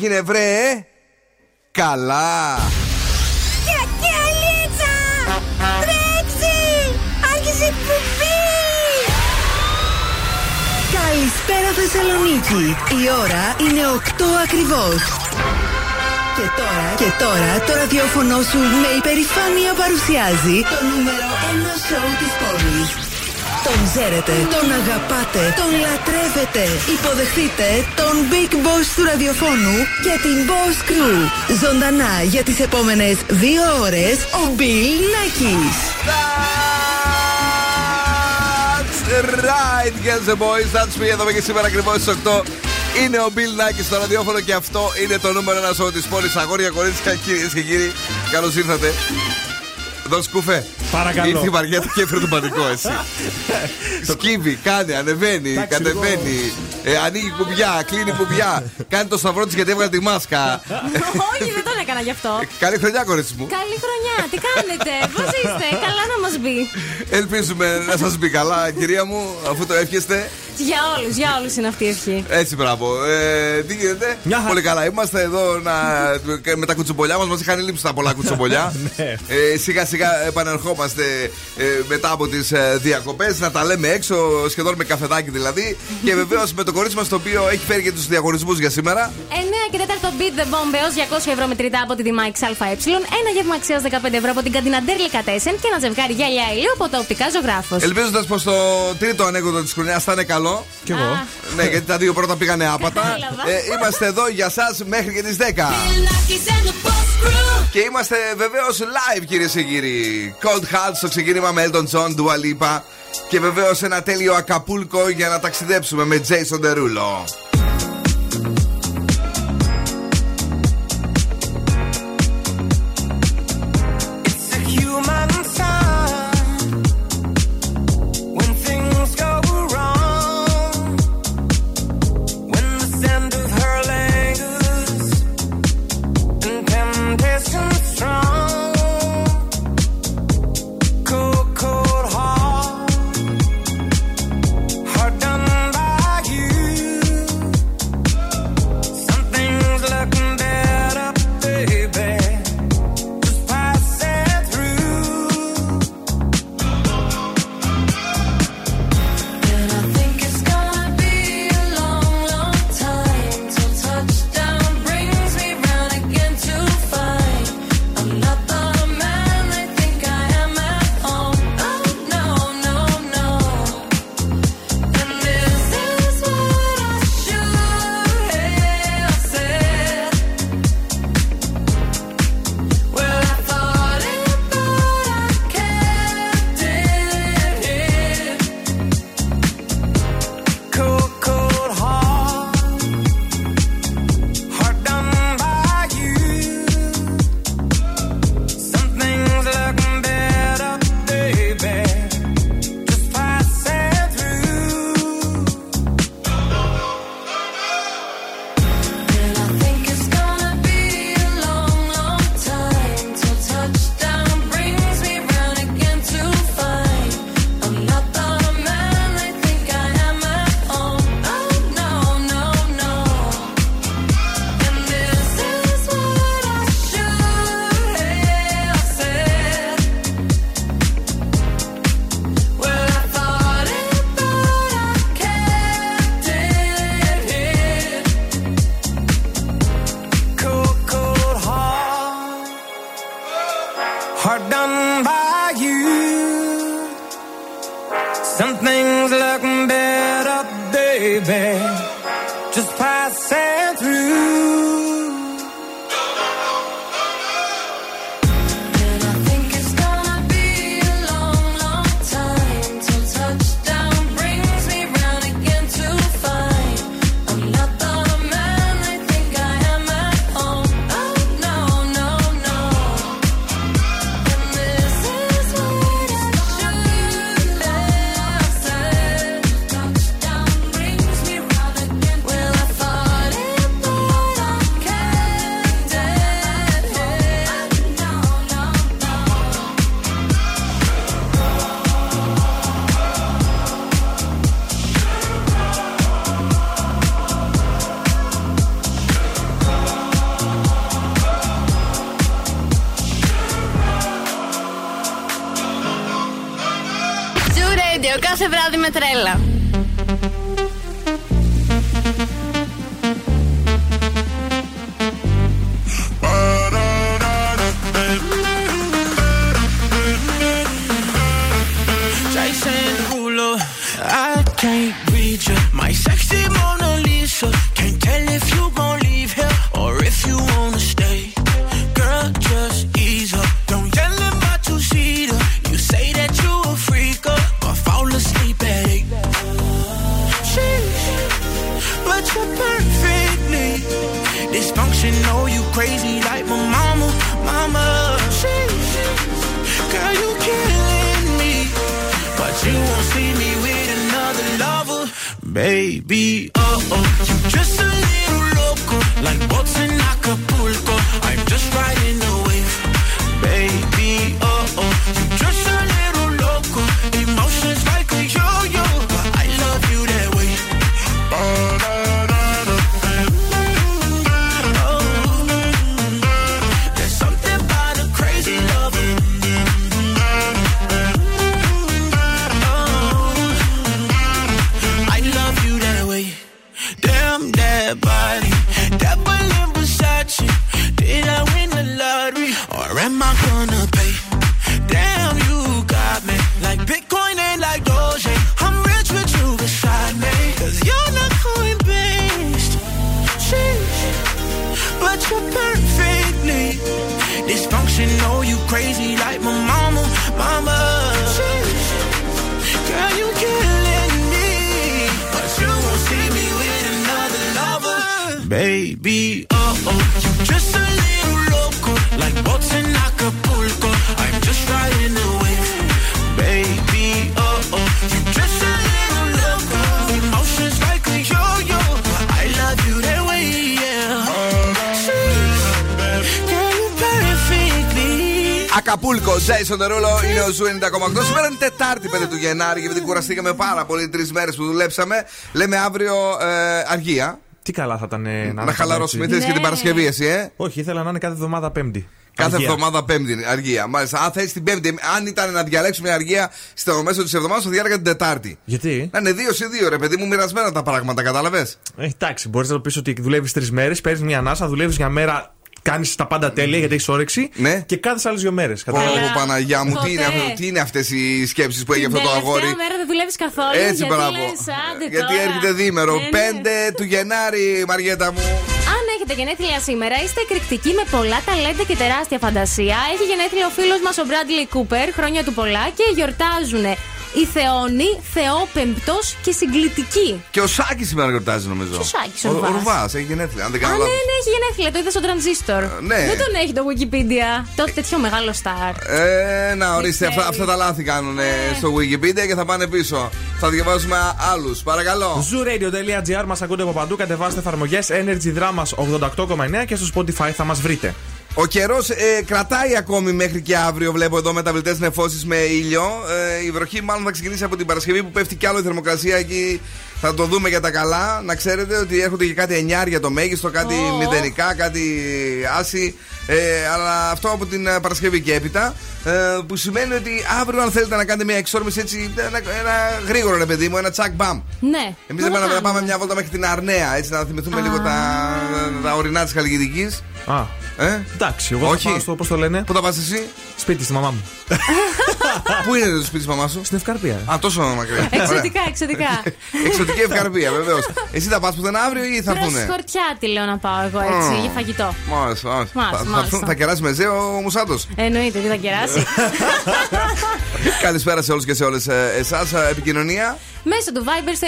έγινε βρε Καλά Και αλίτσα! Τρέξει! Άρχισε η εκπομπή! Καλησπέρα Θεσσαλονίκη. Η ώρα είναι 8 ακριβώς. Και τώρα, και τώρα το ραδιόφωνο σου με υπερηφάνεια παρουσιάζει το νούμερο 1 σοου της πόλης. Τον ξέρετε, τον αγαπάτε, τον λατρεύετε. Υποδεχτείτε τον Big Boss του ραδιοφώνου και την Boss Crew. Ζωντανά για τις επόμενες δύο ώρες ο Bill Nackis. That's right, girls and boys. That's me εδώ και σήμερα ακριβώς στις 8. Είναι ο Bill Νάκη στο ραδιόφωνο και αυτό είναι το νούμερο ένα σώμα της πόλης. Αγόρια, κορίτσια, κυρίε και κύριοι, καλώς ήρθατε. Δώσ' κουφέ. Παρακαλώ. Ήρθε η Μαριέτα και έφερε τον πανικό, εσύ. Σκύβει, κάνει, ανεβαίνει, Εντάξει, κατεβαίνει. Ε, ανοίγει κουμπιά, κλείνει κουμπιά. Κάνει το σταυρό της γιατί έβγαλε τη μάσκα. Όχι, δεν τον έκανα γι' αυτό. Καλή χρονιά, κορίτσι μου. Καλή χρονιά, τι κάνετε, πώς είστε, καλά να μας μπει. Ελπίζουμε να σας μπει καλά, κυρία μου, αφού το εύχεστε. Για όλους, για όλους είναι αυτή η ευχή. Έτσι, μπράβο. Ε, τι γίνεται, Μια χαρά. Πολύ καλά. Είμαστε εδώ να... με τα κουτσομπολιά μας. Μας είχαν λείψει τα πολλά κουτσομπολιά. Ναι. ε, σιγά σιγά επανερχόμαστε ε, μετά από τις ε, διακοπές να τα λέμε έξω, σχεδόν με καφεδάκι δηλαδή. και βεβαίως με το κορίτσι μας το οποίο έχει φέρει και τους διαγωνισμούς για σήμερα. 9 και 4 Beat the Bomb έως 200 ευρώ μετρητά από τη Δημάκη ΑΕ. Ένα γεύμα αξίας 15 ευρώ από την Καντιναντέρ Λεκατέσεν και ένα ζευγάρι γυαλιά ηλίου από τα οπτικά ζωγράφος. Ελπίζοντας πως το τρίτο ανέκδοτο της χρονιάς θα είναι καλό. Κι εγώ. ναι, γιατί τα δύο πρώτα πήγανε άπατα. Κατάλαβα. Ε, είμαστε εδώ για εσά μέχρι και τις 10. Και είμαστε βεβαίως live κυρίε και κύριοι. Cold Hearts στο ξεκίνημα με Elton John, Dua Lipa. Και βεβαίως ένα τέλειο Ακαπούλκο για να ταξιδέψουμε με Jason Derulo. Acapulco, Jason Derulo είναι ο Zoo 90,8. Σήμερα είναι Τετάρτη 5 του Γενάρη, γιατί κουραστήκαμε πάρα πολύ τρεις μέρες που δουλέψαμε. Λέμε αύριο ε, αργία. Τι καλά θα ήταν ε, να, Να χαλαρώσουμε. Ήθελε και την Παρασκευή, εσύ, ε; Όχι, ήθελα να είναι κάθε εβδομάδα Πέμπτη. Κάθε Αργία. εβδομάδα Πέμπτη αργία. Μάλιστα, αν θες την Πέμπτη, αν ήταν να διαλέξουμε μια αργία στο μέσο της εβδομάδας, θα διάλεγα την Τετάρτη. Γιατί; Να είναι δύο σε δύο, ρε παιδί μου, μοιρασμένα τα πράγματα, κατάλαβες; Ε, εντάξει, μπορείς να το πεις ότι δουλεύεις τρεις μέρες, παίρνεις μια ανάσα, δουλεύεις μια μέρα, κάνεις τα πάντα τέλεια γιατί έχεις όρεξη Ναι. και κάθε άλλες δύο μέρες. Ω, Παναγιά μου, τι είναι, Ποτέ. αυτό- τι είναι αυτές οι σκέψεις που έχει Την αυτό το αγόρι; τελευταία μέρα δεν δουλεύεις καθόλου. Έτσι, γιατί μπράβο. λες, «Άντε Γιατί τώρα». έρχεται διήμερο. Ναι, ναι. 5 του Γενάρη, Μαριέτα μου. Αν έχετε γενέθλια σήμερα, είστε εκρηκτικοί με πολλά ταλέντα και τεράστια φαντασία. Έχει γενέθλια ο φίλος μας ο Μπράντλι Κούπερ, χρόνια του πολλά και γιορτάζουν η Θεόνη, Θεόπεμπτος και συγκλητική. Και ο Σάκης σήμερα γιορτάζει, νομίζω. Ποιος Σάκης, ο ο Ρουβάς; Ρουβάς, έχει γενέθλια. Αν δεν Α, κάνω ναι, λάθος. ναι, έχει γενέθλια. Το είδα στο τρανζίστορ. ναι. Δεν τον έχει το Wikipedia. Τότε τέτοιο μεγάλο στάρ. Ε, να ορίστε, Δεν αυτά, ξέρει. αυτά τα λάθη κάνουν Ναι. στο Wikipedia και θα πάνε πίσω. Θα διαβάζουμε άλλους. Παρακαλώ. Zooradio.gr μας ακούτε από παντού. Κατεβάστε εφαρμογές Energy Drama 88,9 και στο Spotify θα μας βρείτε. Ο καιρός ε, κρατάει ακόμη μέχρι και αύριο. Βλέπω εδώ μεταβλητές νεφώσεις με ήλιο. Ε, η βροχή μάλλον θα ξεκινήσει από την Παρασκευή που πέφτει κι άλλο η θερμοκρασία εκεί. Θα το δούμε για τα καλά. Να ξέρετε ότι έρχονται και κάτι εννιάρια το μέγιστο, κάτι Ω. μηδενικά, κάτι άση. Ε, αλλά αυτό από την ε, Παρασκευή και έπειτα. Ε, που σημαίνει ότι αύριο, αν θέλετε να κάνετε μια εξόρμηση έτσι, ένα, ένα γρήγορο ρε παιδί μου, ένα τσακ μπαμ. Ναι. Εμείς να δεν το πάμε, να κάνουμε. πάμε μια βόλτα μέχρι την Αρνέα, έτσι να θυμηθούμε Α. λίγο τα, τα ορεινά της Χαλκιδικής. Α, Ε; εντάξει, εγώ Όχι. θα πάω στο, πώς το λένε, Πού θα πας εσύ, σπίτι στη μαμά μου. Πού είναι το σπίτι της μαμάς σου, Στην Ευκαρπία. Α, τόσο μακριά. Εξωτικά, εξωτικά. Εξωτική ευκαρπία, βεβαίως. Εσύ θα πας πουθενά αύριο ή θα Προς έρθουνε. χορτιάτη λέω να πάω εγώ έτσι, Μμμ. για φαγητό. Μάλιστα, μάλιστα. Μάλιστα, Θα- Θα, μάλιστα. έρθουν- θα κεράσει με ζέο ο Μουσάτο. Εννοείται, τι θα κεράσει. Καλησπέρα σε όλους και σε όλες εσάς. Επικοινωνία. Μέσω του Viber στο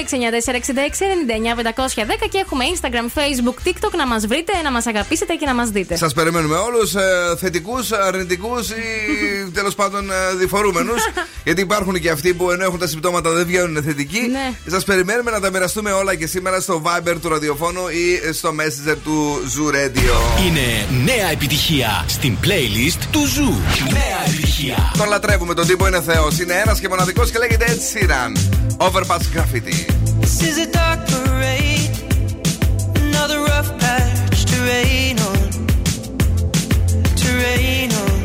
694-6699-510 και έχουμε Instagram, Facebook, TikTok να μας βρείτε, να μας αγαπήσετε και να μας δείτε. Σας περιμένουμε όλους, θετικούς, αρνητικούς ή τέλος πάντων διφορούμενους. γιατί υπάρχουν και αυτοί που ενώ έχουν τα συμπτώματα δεν βγαίνουν θετικοί. Ναι. Σας περιμένουμε να τα μοιραστούμε όλα και σήμερα στο Viber του ραδιοφώνου ή στο Messenger του Zoo Radio. Είναι νέα επιτυχία στην playlist του Zoo. Νέα επιτυχία. Τον λατρεύουμε, τον τύπο είναι Θεός. Είναι ένας και μοναδικός και λέγεται Ed Sheeran. Overpass Graffiti. This is a dark parade, another rough patch to rain on, to rain on.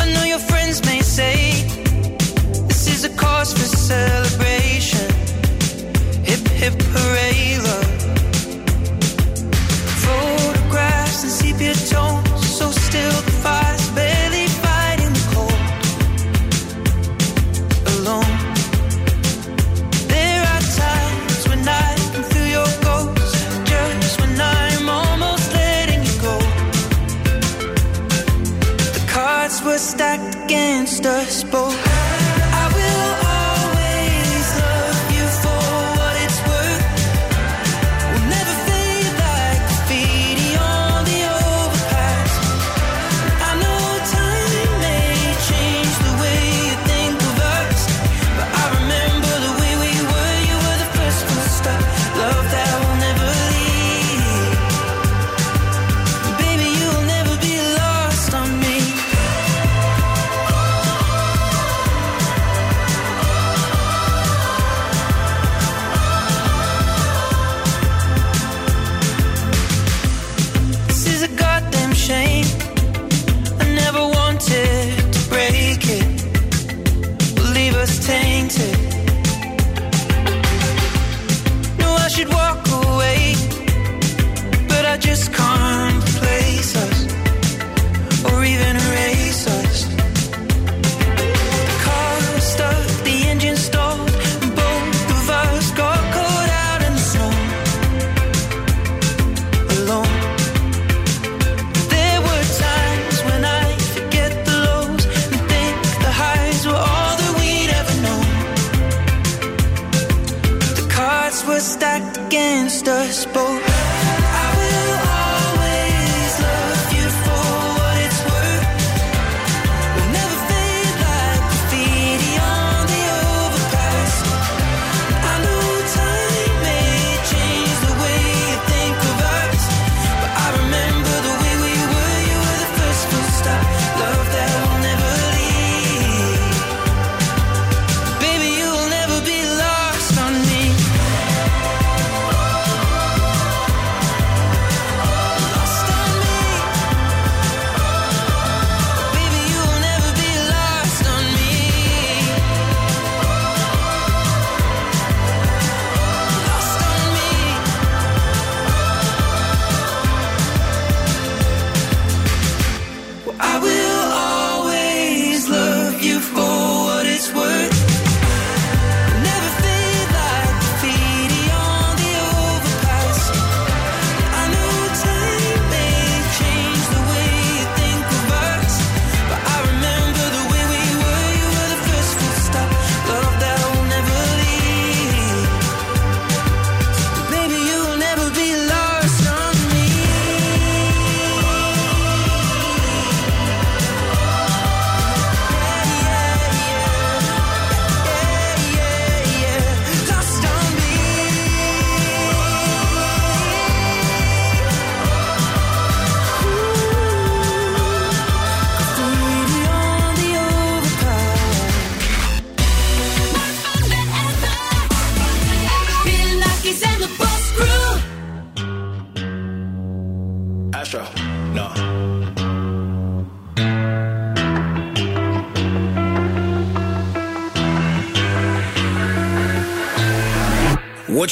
I know your friends may say this is a cause for celebration. Hip hip hooray, love. Photographs and sepia tones, so still. dust bowl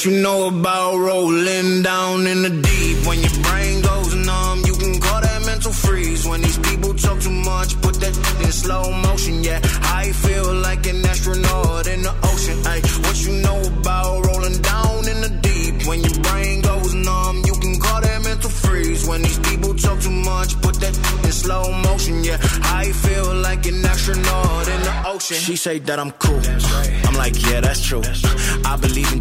What you know about rolling down in the deep? When your brain goes numb, you can call that mental freeze. When these people talk too much, put that in slow motion. Yeah, I feel like an astronaut in the ocean. Ay, what you know about rolling down in the deep? When your brain goes numb, you can call that mental freeze. When these people talk too much, put that in slow motion. Yeah, I feel like an astronaut in the ocean. She say that I'm cool. I'm like, yeah, that's true. I believe in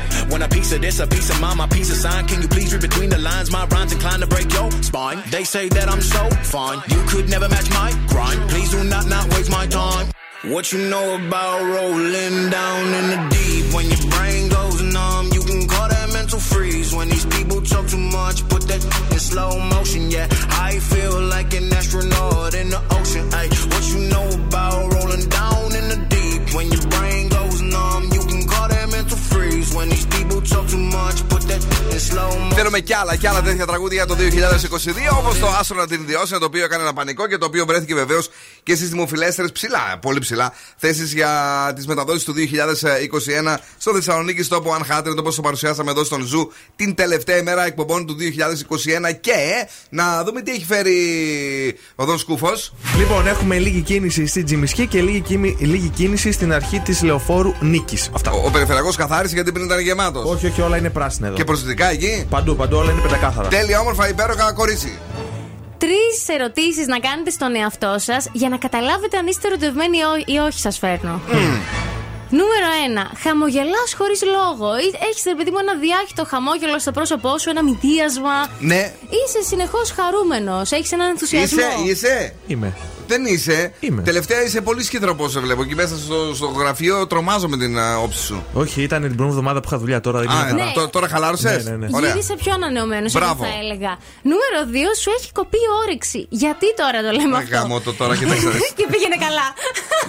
When a piece of this, a piece of mine, my piece of sign. Can you please read between the lines? My rhymes inclined to break your spine. They say that I'm so fine. You could never match my grind. Please do not not waste my time. What you know about rolling down in the deep? When your brain goes numb, you can call that mental freeze when these people talk too much. Put that in slow motion, yeah. I feel like an astronaut in the ocean. Ay, what you know about rolling down talk too much, put that. Θέλουμε κι άλλα και άλλα τέτοια τραγούδια για το 2022 όπως το Άστρο να την ιδιώσει, το οποίο έκανε ένα πανικό και το οποίο βρέθηκε βεβαίως και στις δημοφιλέστερες ψηλά, πολύ ψηλά θέσεις για τις μεταδόσεις του 2021 στο Θεσσαλονίκη στο τόπο Unhatted, όπω το παρουσιάσαμε εδώ στον Ζου την τελευταία ημέρα εκπομπών του 2021. Και να δούμε τι έχει φέρει ο Δον Σκούφος. Λοιπόν, έχουμε λίγη κίνηση στη Τζιμισκή και λίγη, κίνη- λίγη κίνηση στην αρχή της λεωφόρου Νίκης. Αυτά. Ο, ο περιφερειακός καθάρισε γιατί πριν ήταν γεμάτος. Όχι, όχι, όλα είναι πράσινα εδώ. Και προσθετικά εκεί. Παντού, παντού όλα είναι πεντακάθαρα. Τέλεια, όμορφα, υπέροχα κορίτσι. Τρεις ερωτήσεις να κάνετε στον εαυτό σας για να καταλάβετε αν είστε ερωτευμένοι ή ό- ή όχι, σας φέρνω. Νούμερο 1. Χαμογελάς χωρίς λόγο. Έχεις, ρε παιδί μου, ένα διάχυτο χαμόγελο στο πρόσωπό σου, ένα μυτίασμα. Ναι, Είσαι συνεχώς χαρούμενος. Έχεις έναν ενθουσιασμό. είσαι, είσαι. Είμαι. Δεν είσαι. Είμαι. Τελευταία είσαι πολύ σκύτροπο, σε βλέπω. Εκεί μέσα στο, στο γραφείο τρομάζω με την α, όψη σου. Όχι, ήταν την πρώτη εβδομάδα που είχα δουλειά τώρα. Δεν Α, είναι ε, καλά. τω- τώρα χαλάρωσες; Ναι, ναι, ναι. Ωραία. Γύρισε πιο ανανεωμένος, εγώ Μπράβο. θα έλεγα. Νούμερο 2. Σου έχει κοπεί η όρεξη. Γιατί τώρα το λέμε Μα αυτό; γάμο το τώρα, κοίταξε. να δεις. και πήγαινε καλά.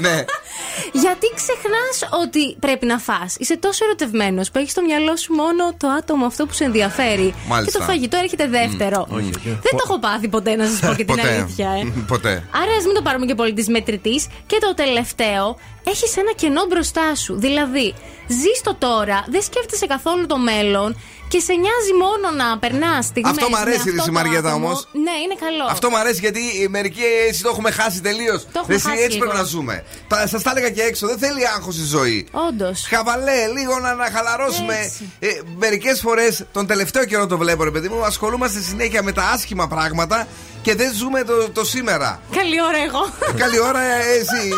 ναι. Γιατί ξεχνάς ότι πρέπει να φας; Είσαι τόσο ερωτευμένος που έχεις στο μυαλό σου μόνο το άτομο αυτό που σε ενδιαφέρει. Μάλιστα. Και το φαγητό έρχεται δεύτερο. όχι, όχι. Δεν το έχω πάθει ποτέ, να σας πω και την Ποτέ. αλήθεια. Ε. Ποτέ. Άρα ας μην το πάρουμε και πολύ της μετρητής. Και το τελευταίο, έχεις ένα κενό μπροστά σου. Δηλαδή, ζεις το τώρα, δεν σκέφτεσαι καθόλου το μέλλον και σε νοιάζει μόνο να περνάς στιγμές Αυτό μ' με αρέσει, αυτό ρε, το Μαριέτα, άτομο. όμως. Ναι, είναι καλό. Αυτό μου αρέσει γιατί οι μερικοί έτσι το έχουμε χάσει τελείως. έχουμε χάσει έτσι λίγο. πρέπει να ζούμε. Σας τα έλεγα και έξω, δεν θέλει άγχος η ζωή. Όντως. Χαβαλέ, λίγο να, να χαλαρώσουμε. Έτσι. Ε, Μερικές φορές, τον τελευταίο καιρό το βλέπω, ρε παιδί μου, ασχολούμαστε συνέχεια με τα άσχημα πράγματα και δεν ζούμε το, το σήμερα. Καλή ώρα εγώ. Καλή ώρα, ε, εσύ.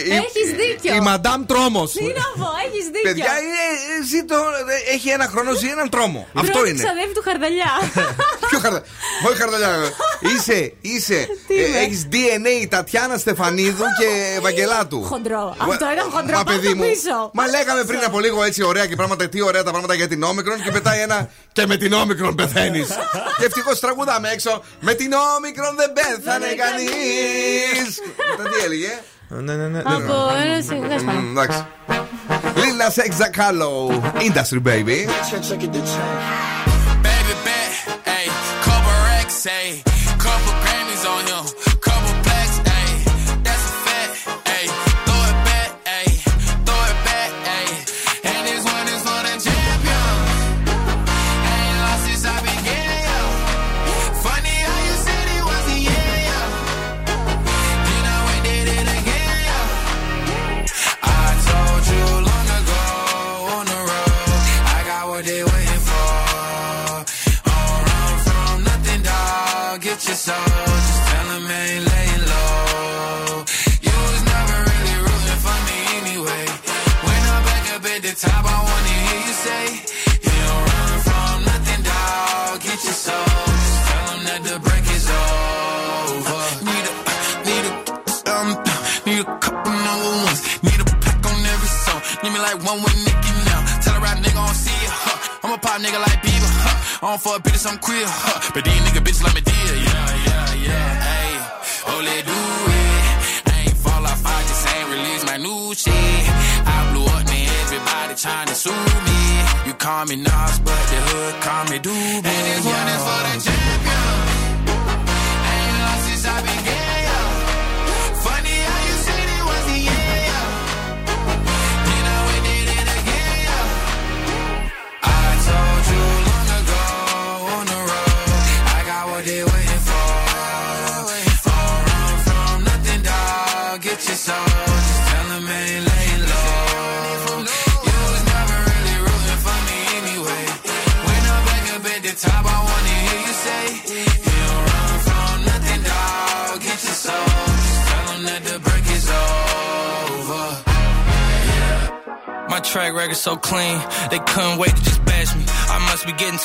Ε, ε, ε, Έχεις η- δίκιο. Η Μαντάμ Τρόμος. Τι να πω, έχεις δίκιο. Παιδιά, ε, ζει το, ε, έχει ένα χρόνο, ζει έναν τρόμο. Αυτό Πρώτη είναι. ξαδέρφη του χαρδαλιά. Ποιο χαρδα... Όχι χαρδαλιά. είσαι, είσαι. Τι είμαι; Έχεις DNA Τατιάνα Στεφανίδου και Ευαγγελάτου. Χοντρό. Μα- Αυτό ήταν χοντρό. Μα Πάω παιδί στο μου. πίσω. Μα λέγαμε πριν από λίγο έτσι ωραία και πράγματα, τι ωραία τα πράγματα για την όμικρον και πετάει ένα και με την όμικρον πεθαίνεις. και ευτυχώς τραγουδάμε έξω. Με την όμικρον δεν πέθανε κανείς. Μετά τι έλεγε; Ναι, ναι, ναι. Από ένα σημείο. Μμ, Εντάξει. Λίνα Σεξ Ζακάλο. Industry baby. Baby bet, ayy, couple racks, ayy,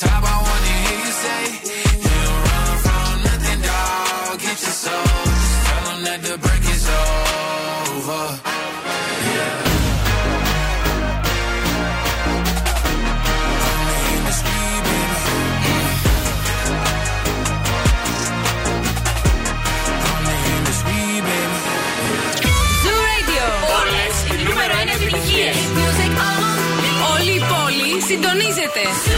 top, I wanna hear you say, You don't run from nothing, dog. Get your soul. Just tell them that the break is over. Yeah. Όλη η πόλη συντονίζεται.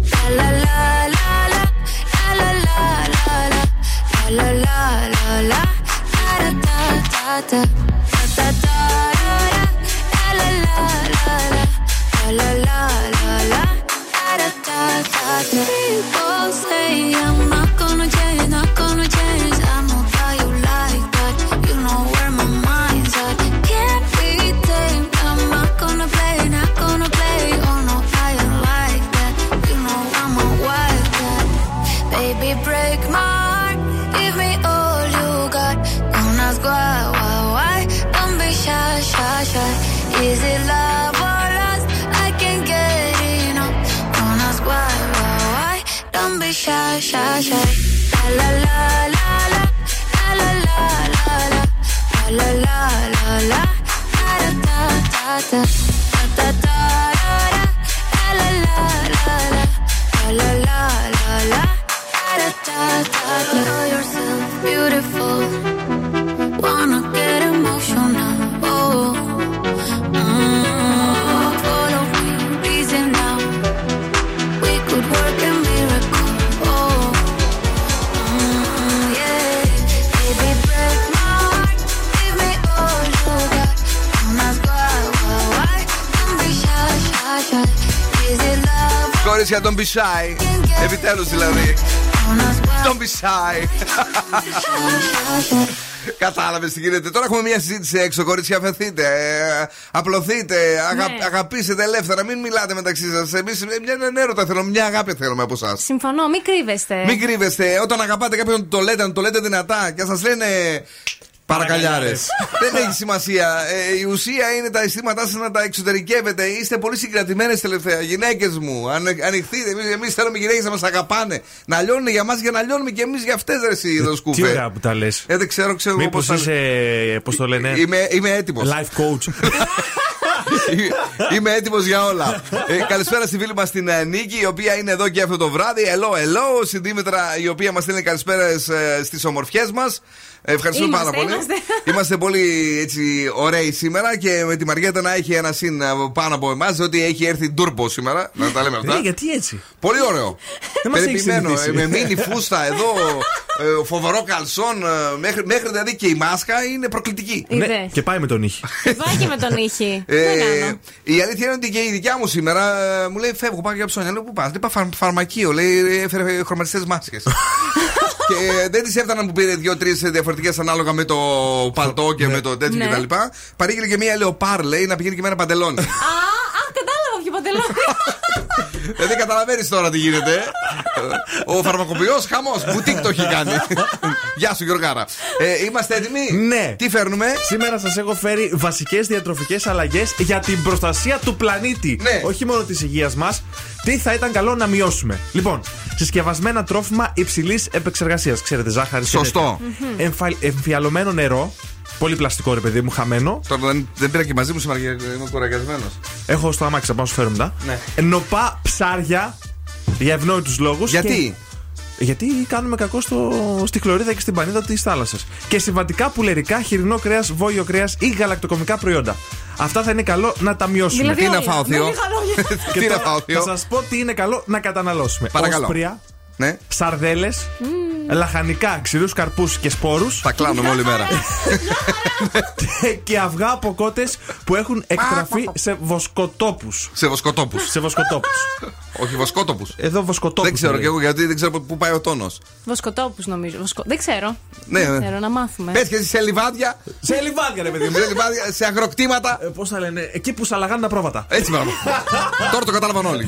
la la la la da da da da People say I'm Κορίτσια, don't be shy. Επιτέλους δηλαδή. Don't ask why. Don't be shy. Κατάλαβες τι γίνεται. Τώρα έχουμε μια συζήτηση έξω. Κορίτσια, αφαιθείτε. Ε, απλωθείτε. Αγα... Ναι. Αγαπήστε ελεύθερα. Μην μιλάτε μεταξύ σας. Εμείς μια έρωτα θέλουμε. Μια αγάπη θέλουμε από εσά. Συμφωνώ, μην κρύβεστε. Μην κρύβεστε. Όταν αγαπάτε κάποιον, το λέτε, να το λέτε δυνατά και σας λένε. Παρακαλιάρε. Δεν έχει σημασία. Ε, η ουσία είναι τα αισθήματά σας να τα εξωτερικεύετε. Είστε πολύ συγκρατημένες τελευταία. Γυναίκες μου, αν, ανοιχτείτε. Εμείς θέλουμε οι γυναίκες να μας αγαπάνε. Να λιώνουν για μας για να λιώνουμε και εμείς για αυτές, ρε εσύ, εδώ Τι σκούφε. ωραία που τα λες. Ε, δεν ξέρω, ξέρω εγώ Μήπως πώς θα- είσαι. Πώς το λένε; Είμαι, είμαι έτοιμος. Life coach. Είμαι έτοιμος για όλα. Ε, καλησπέρα στη φίλη μας την ε, Νίκη, η οποία είναι εδώ και αυτό το βράδυ. Hello, hello. Στην Δήμητρα, η οποία μας στέλνει καλησπέρα στις ομορφιές μας. Ευχαριστούμε Είμαστε, πάρα πολύ. είμαστε. Είμαστε πολύ έτσι ωραίοι σήμερα και με τη Μαριέτα να έχει ένα συν ε, πάνω από εμάς, ότι έχει έρθει ντούρμπο σήμερα. Να τα λέμε αυτά. Ε, γιατί έτσι; Πολύ ωραίο. Δεν μας έχεις Περιποιημένο. συνηθίσει. ε, Με μίνι φούστα εδώ, ε, φοβερό καλσόν. ε, Μέχρι, μέχρι δηλαδή και η μάσκα είναι προκλητική. Είδες. Ναι, και πάει με τον ήχη. Πάει και με τον ήχη. Ε, Δεν κάνω. η αλήθεια είναι ότι και η δικιά μου σήμερα ε, μου λέει: Φεύγω, πάω για ψώνια. Λέω: Πού πας, λέει: Πάω φαρ- φαρμακείο. Λέει: Έφερε χρωματιστές μάσκες. και ε, δεν της έφταναν που πήρε δύο-τρεις διαφορετικές ανάλογα με το παλτό και με το τέτοιο Ναι. κτλ. Παρήγγειλε και μία λεοπάρ, λέει, να πηγαίνει και με ένα παντελόνι. Α, αχ, κατάλαβα ποιο παντελόνι. Δεν καταλαβαίνεις τώρα τι γίνεται. Ο φαρμακοποιός χαμός. Μπουτίκ το έχει κάνει. Γεια σου, Γιωργάρα. Ε, είμαστε έτοιμοι; Ναι. Τι φέρνουμε; Σήμερα σας έχω φέρει βασικές διατροφικές αλλαγές για την προστασία του πλανήτη. Ναι. Όχι μόνο της υγείας μας. Τι θα ήταν καλό να μειώσουμε. Λοιπόν, συσκευασμένα τρόφιμα υψηλής επεξεργασίας. Ξέρετε, ζάχαρη. και Σωστό. τέτοια. Εμφα- Εμφιαλωμένο νερό. Πολύ πλαστικό ρε παιδί μου, χαμένο. Τώρα δεν, δεν πήρα και μαζί μου σήμερα γιατί είμαι κουραγιασμένο. Έχω στο αμάξι, θα πάω να σου φέρω μετά. Ναι. Νοπά ψάρια. Για ευνόητους λόγους. Γιατί; Γιατί κάνουμε κακό στο, στη χλωρίδα και στην πανίδα της θάλασσας. Και συμβατικά πουλερικά, χοιρινό κρέας, βόλιο κρέας ή γαλακτοκομικά προϊόντα. Αυτά θα είναι καλό να τα μειώσουμε. Δηλαδή Τι να όλα. φάω, Με Θείο; λίγα λόγια. Και Τι να τώρα φάω, Θείο; Θα σας πω τι είναι καλό να καταναλώσουμε. Παρακαλώ. Όσπρια, Ναι, σαρδέλε, λαχανικά, ξηρούς καρπούς και σπόρους τα κλάνουμε όλη μέρα. και αυγά από κότες που έχουν εκτραφεί σε βοσκοτόπους. Σε βοσκοτόπους. Σε βοσκοτόπους. Όχι βοσκότοπους. Εδώ βοσκοτόπους. Δεν ξέρω κι εγώ γιατί δεν ξέρω πού πάει ο τόνος. Βοσκοτόπους νομίζω. Βοσκο... Δεν ξέρω. Ναι, Δεν ναι. ξέρω, να μάθουμε. Πε και σε λιβάδια, Σε λιβάδια, ρε παιδί μου. σε, λιβάδια, σε αγροκτήματα. Πώς θα λένε, εκεί που σαλαγάνε τα πρόβατα. Έτσι πράγμα. Τώρα το κατάλαβαν όλοι.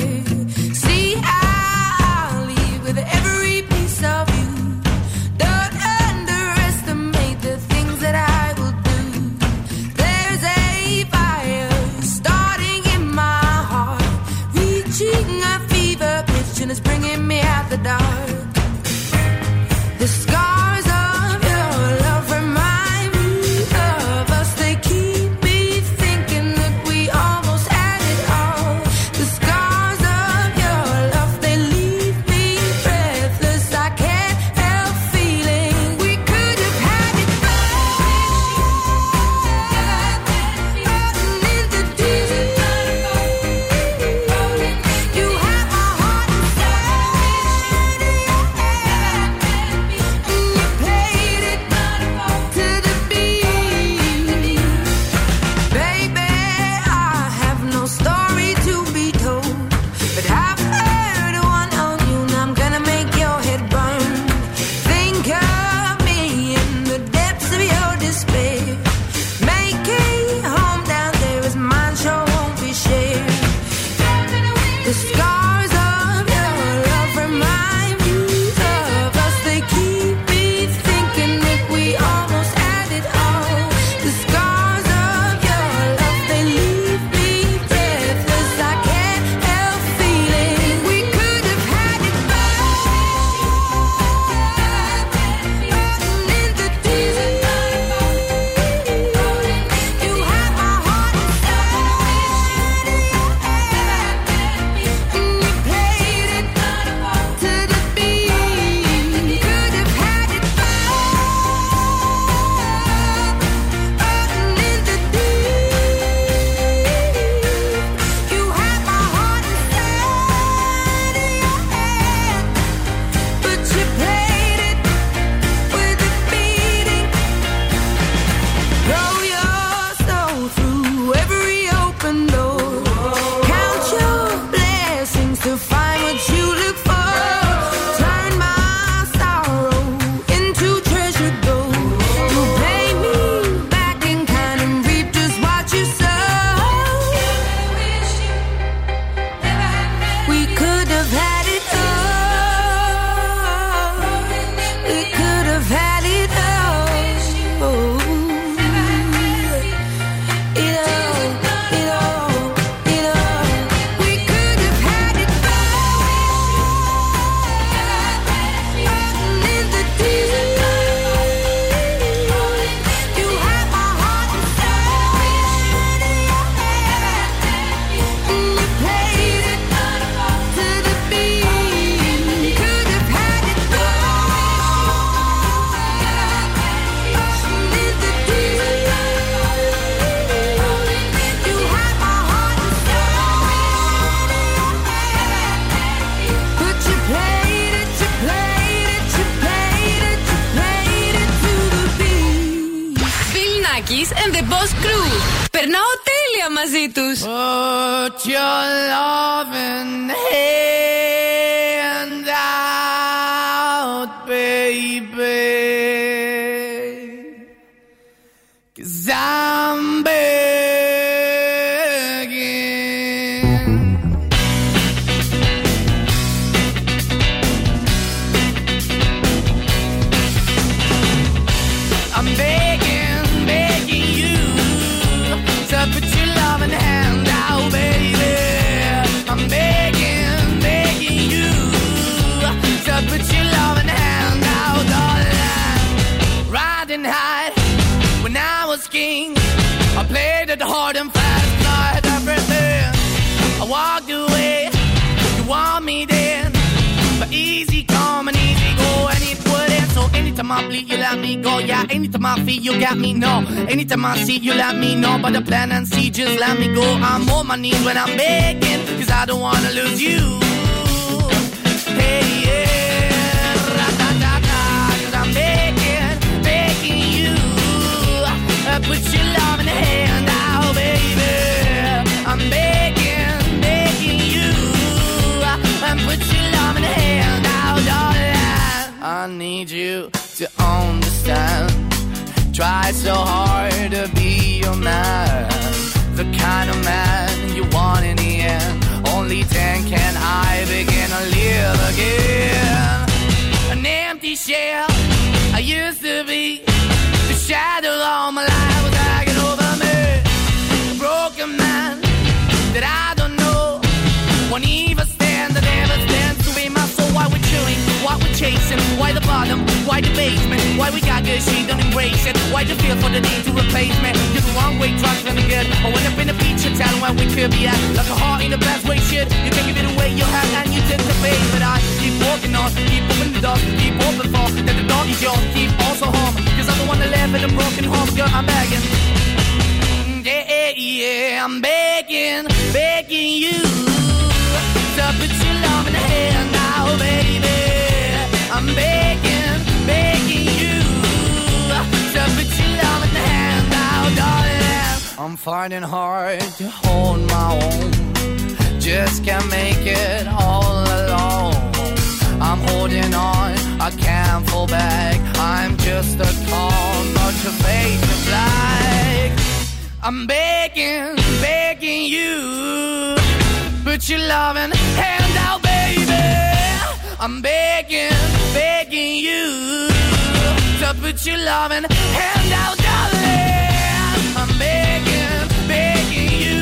up with your loving hand out, darling. I'm begging, begging you.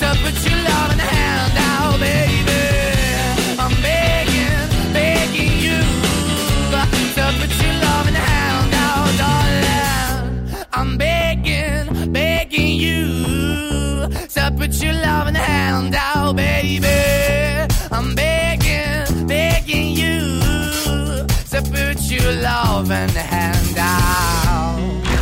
To put your loving hand out, baby. I'm begging, begging you. To put your loving hand out, darling. I'm begging, begging you. To put your loving hand out, baby. you love and hand out.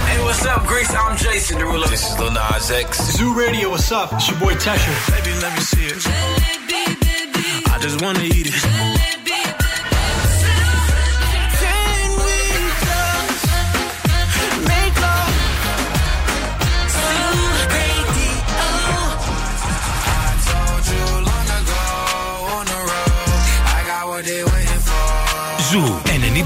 Hey, what's up, Greece? I'm Jason Derulo. This is Lil Nas X. Zoo Radio, what's up? It's your boy Tasha. Baby, let me see it. Baby, baby. I just wanna eat it.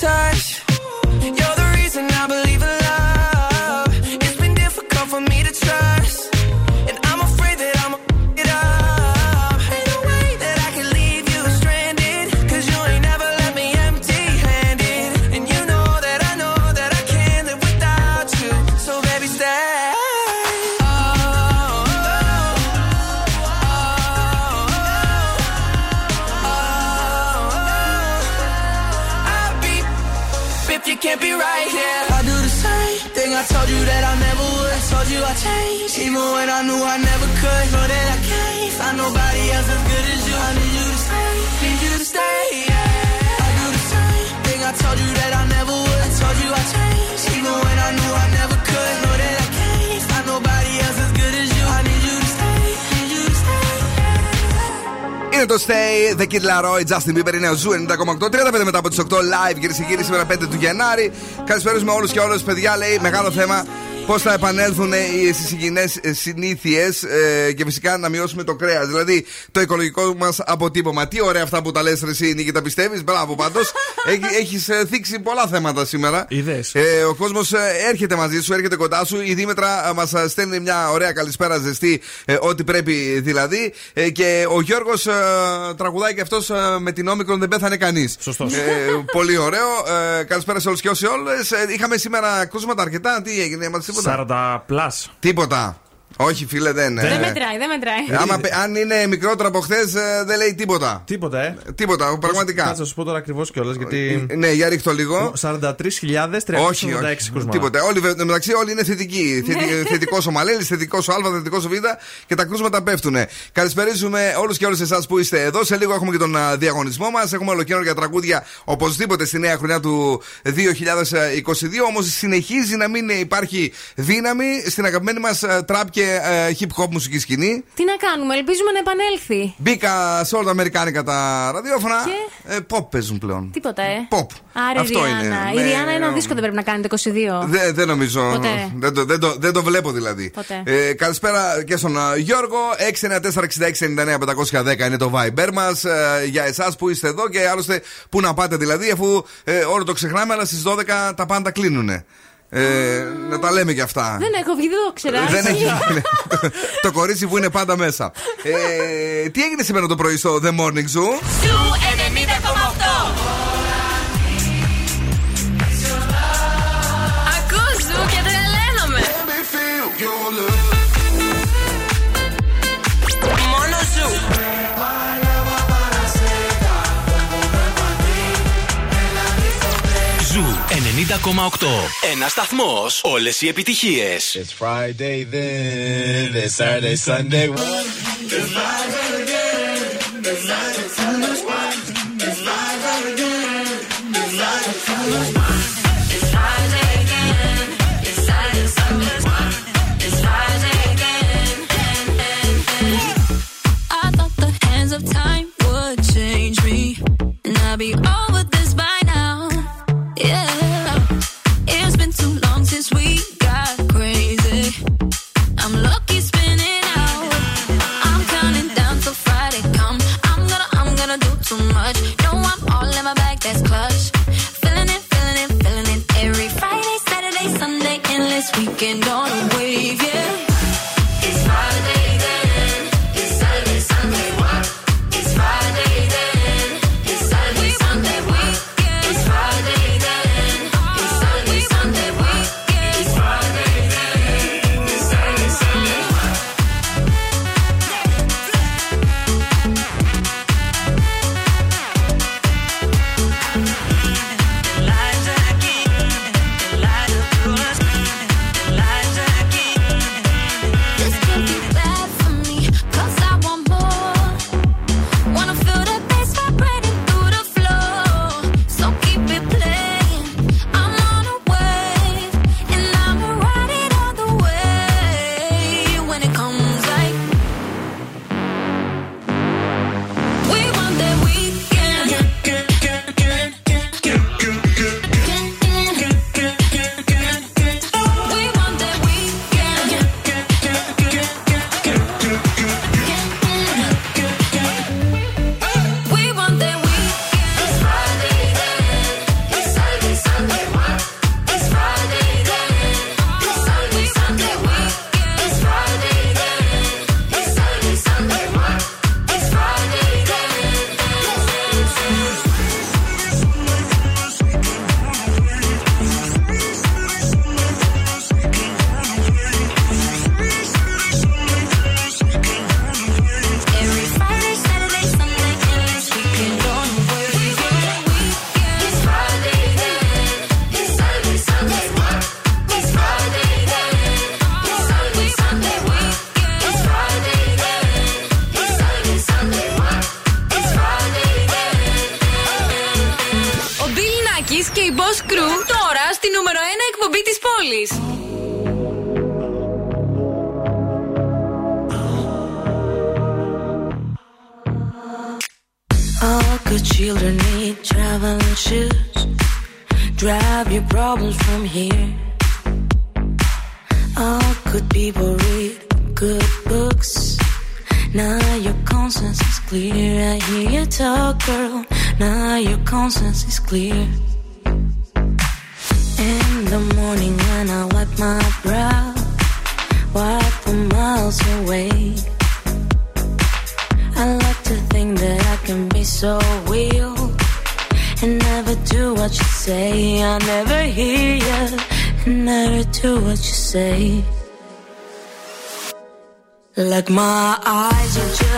Touch. Knew I never could. Know that I can't find nobody else as good as you. I need you to stay, need you to stay. Yeah. I do the same thing I told you that I never would. Told you I changed, even when I knew I never could. Know that I can't find nobody else as good as you. I need you to stay, need you to stay. Είναι το Stay, The Kid Laroi, Justin Bieber, είναι ο Ζου 90,8. 35 μετά από τι 8 live, κυρίε και κύριοι, σήμερα 5 του Γενάρη. Καλησπέρα με όλου και όλε, παιδιά. Λέει μεγάλο θέμα πώς θα επανέλθουν οι συγγενέ συνήθειες και φυσικά να μειώσουμε το κρέας. Δηλαδή το οικολογικό μας αποτύπωμα. Τι ωραία αυτά που τα λες, εσύ Νίκη, τα πιστεύεις; Μπράβο πάντως. Έχεις θίξει πολλά θέματα σήμερα. Ιδέες. Ε, ο κόσμος έρχεται μαζί σου, έρχεται κοντά σου. Η Δήμετρα μας στέλνει μια ωραία καλησπέρα ζεστή, ε, ό,τι πρέπει δηλαδή. Ε, και ο Γιώργος τραγουδάει και αυτός με την όμικρον δεν πέθανε κανείς. Σωστός. πολύ ωραίο. Ε, καλησπέρα σε όλους και όσοι όλες. είχαμε σήμερα κρούσματα αρκετά. Τι έγινε, έμαθες τίποτα. 40 plus. Τίποτα. Όχι, φίλε, δεν. Δεν ε, μετράει, δεν μετράει. Άμα, πε- αν είναι μικρότερο από χθες, δεν λέει τίποτα. Τίποτα, ε. Τίποτα, πραγματικά. Κάτσε να σου πω τώρα ακριβώς κιόλας γιατί. Ναι, για ρίχτω λίγο. 43.386 Όχι, όχι. κρούσματα. Τίποτα. Όλοι, βε- μεταξύ όλοι είναι θετικοί. Ναι. θετικός ο Μαλέλης, θετικός ο Α, θετικός ο Β και τα κρούσματα πέφτουν. Καλησπερίζουμε όλους και όλες εσάς που είστε εδώ. Σε λίγο έχουμε και τον α, διαγωνισμό μας. Έχουμε ολοκαίρια τραγούδια οπωσδήποτε στη νέα χρονιά του 2022. Όμως συνεχίζει να μην υπάρχει δύναμη στην αγαπημένη μας τραπ και ε, hip hop μουσική σκηνή. Τι να κάνουμε, ελπίζουμε να επανέλθει. Μπήκα σε όλα τα αμερικάνικα τα ραδιόφωνα. Ε, pop παίζουν πλέον. Τίποτα, ε. Pop. Άρα Αυτό η Ριάννα. είναι. Η Ναι, Ριάννα ένα ναι. δίσκο δεν πρέπει να κάνει το 22. Δεν, δεν νομίζω. Ποτέ. Δεν το, δεν, το, δεν το βλέπω δηλαδή. Ποτέ. Ε, καλησπέρα και στον α, Γιώργο. 694-6699-510 είναι το Viber μας. για εσάς που είστε εδώ και άλλωστε πού να πάτε δηλαδή, αφού ε, όλο το ξεχνάμε, αλλά στις 12 τα πάντα κλείνουν. Ε, να τα λέμε και αυτά. Δεν έχω βγει, δεν το ξέρα. Δεν έχει το, το κορίτσι που είναι πάντα μέσα. Ε, τι έγινε σήμερα το πρωί στο The Morning Zoo; Zoo 90,8. 90,8. Ένα σταθμό. Όλε οι επιτυχίε. It's Friday then, it's Saturday, Sunday. I Like my eyes are just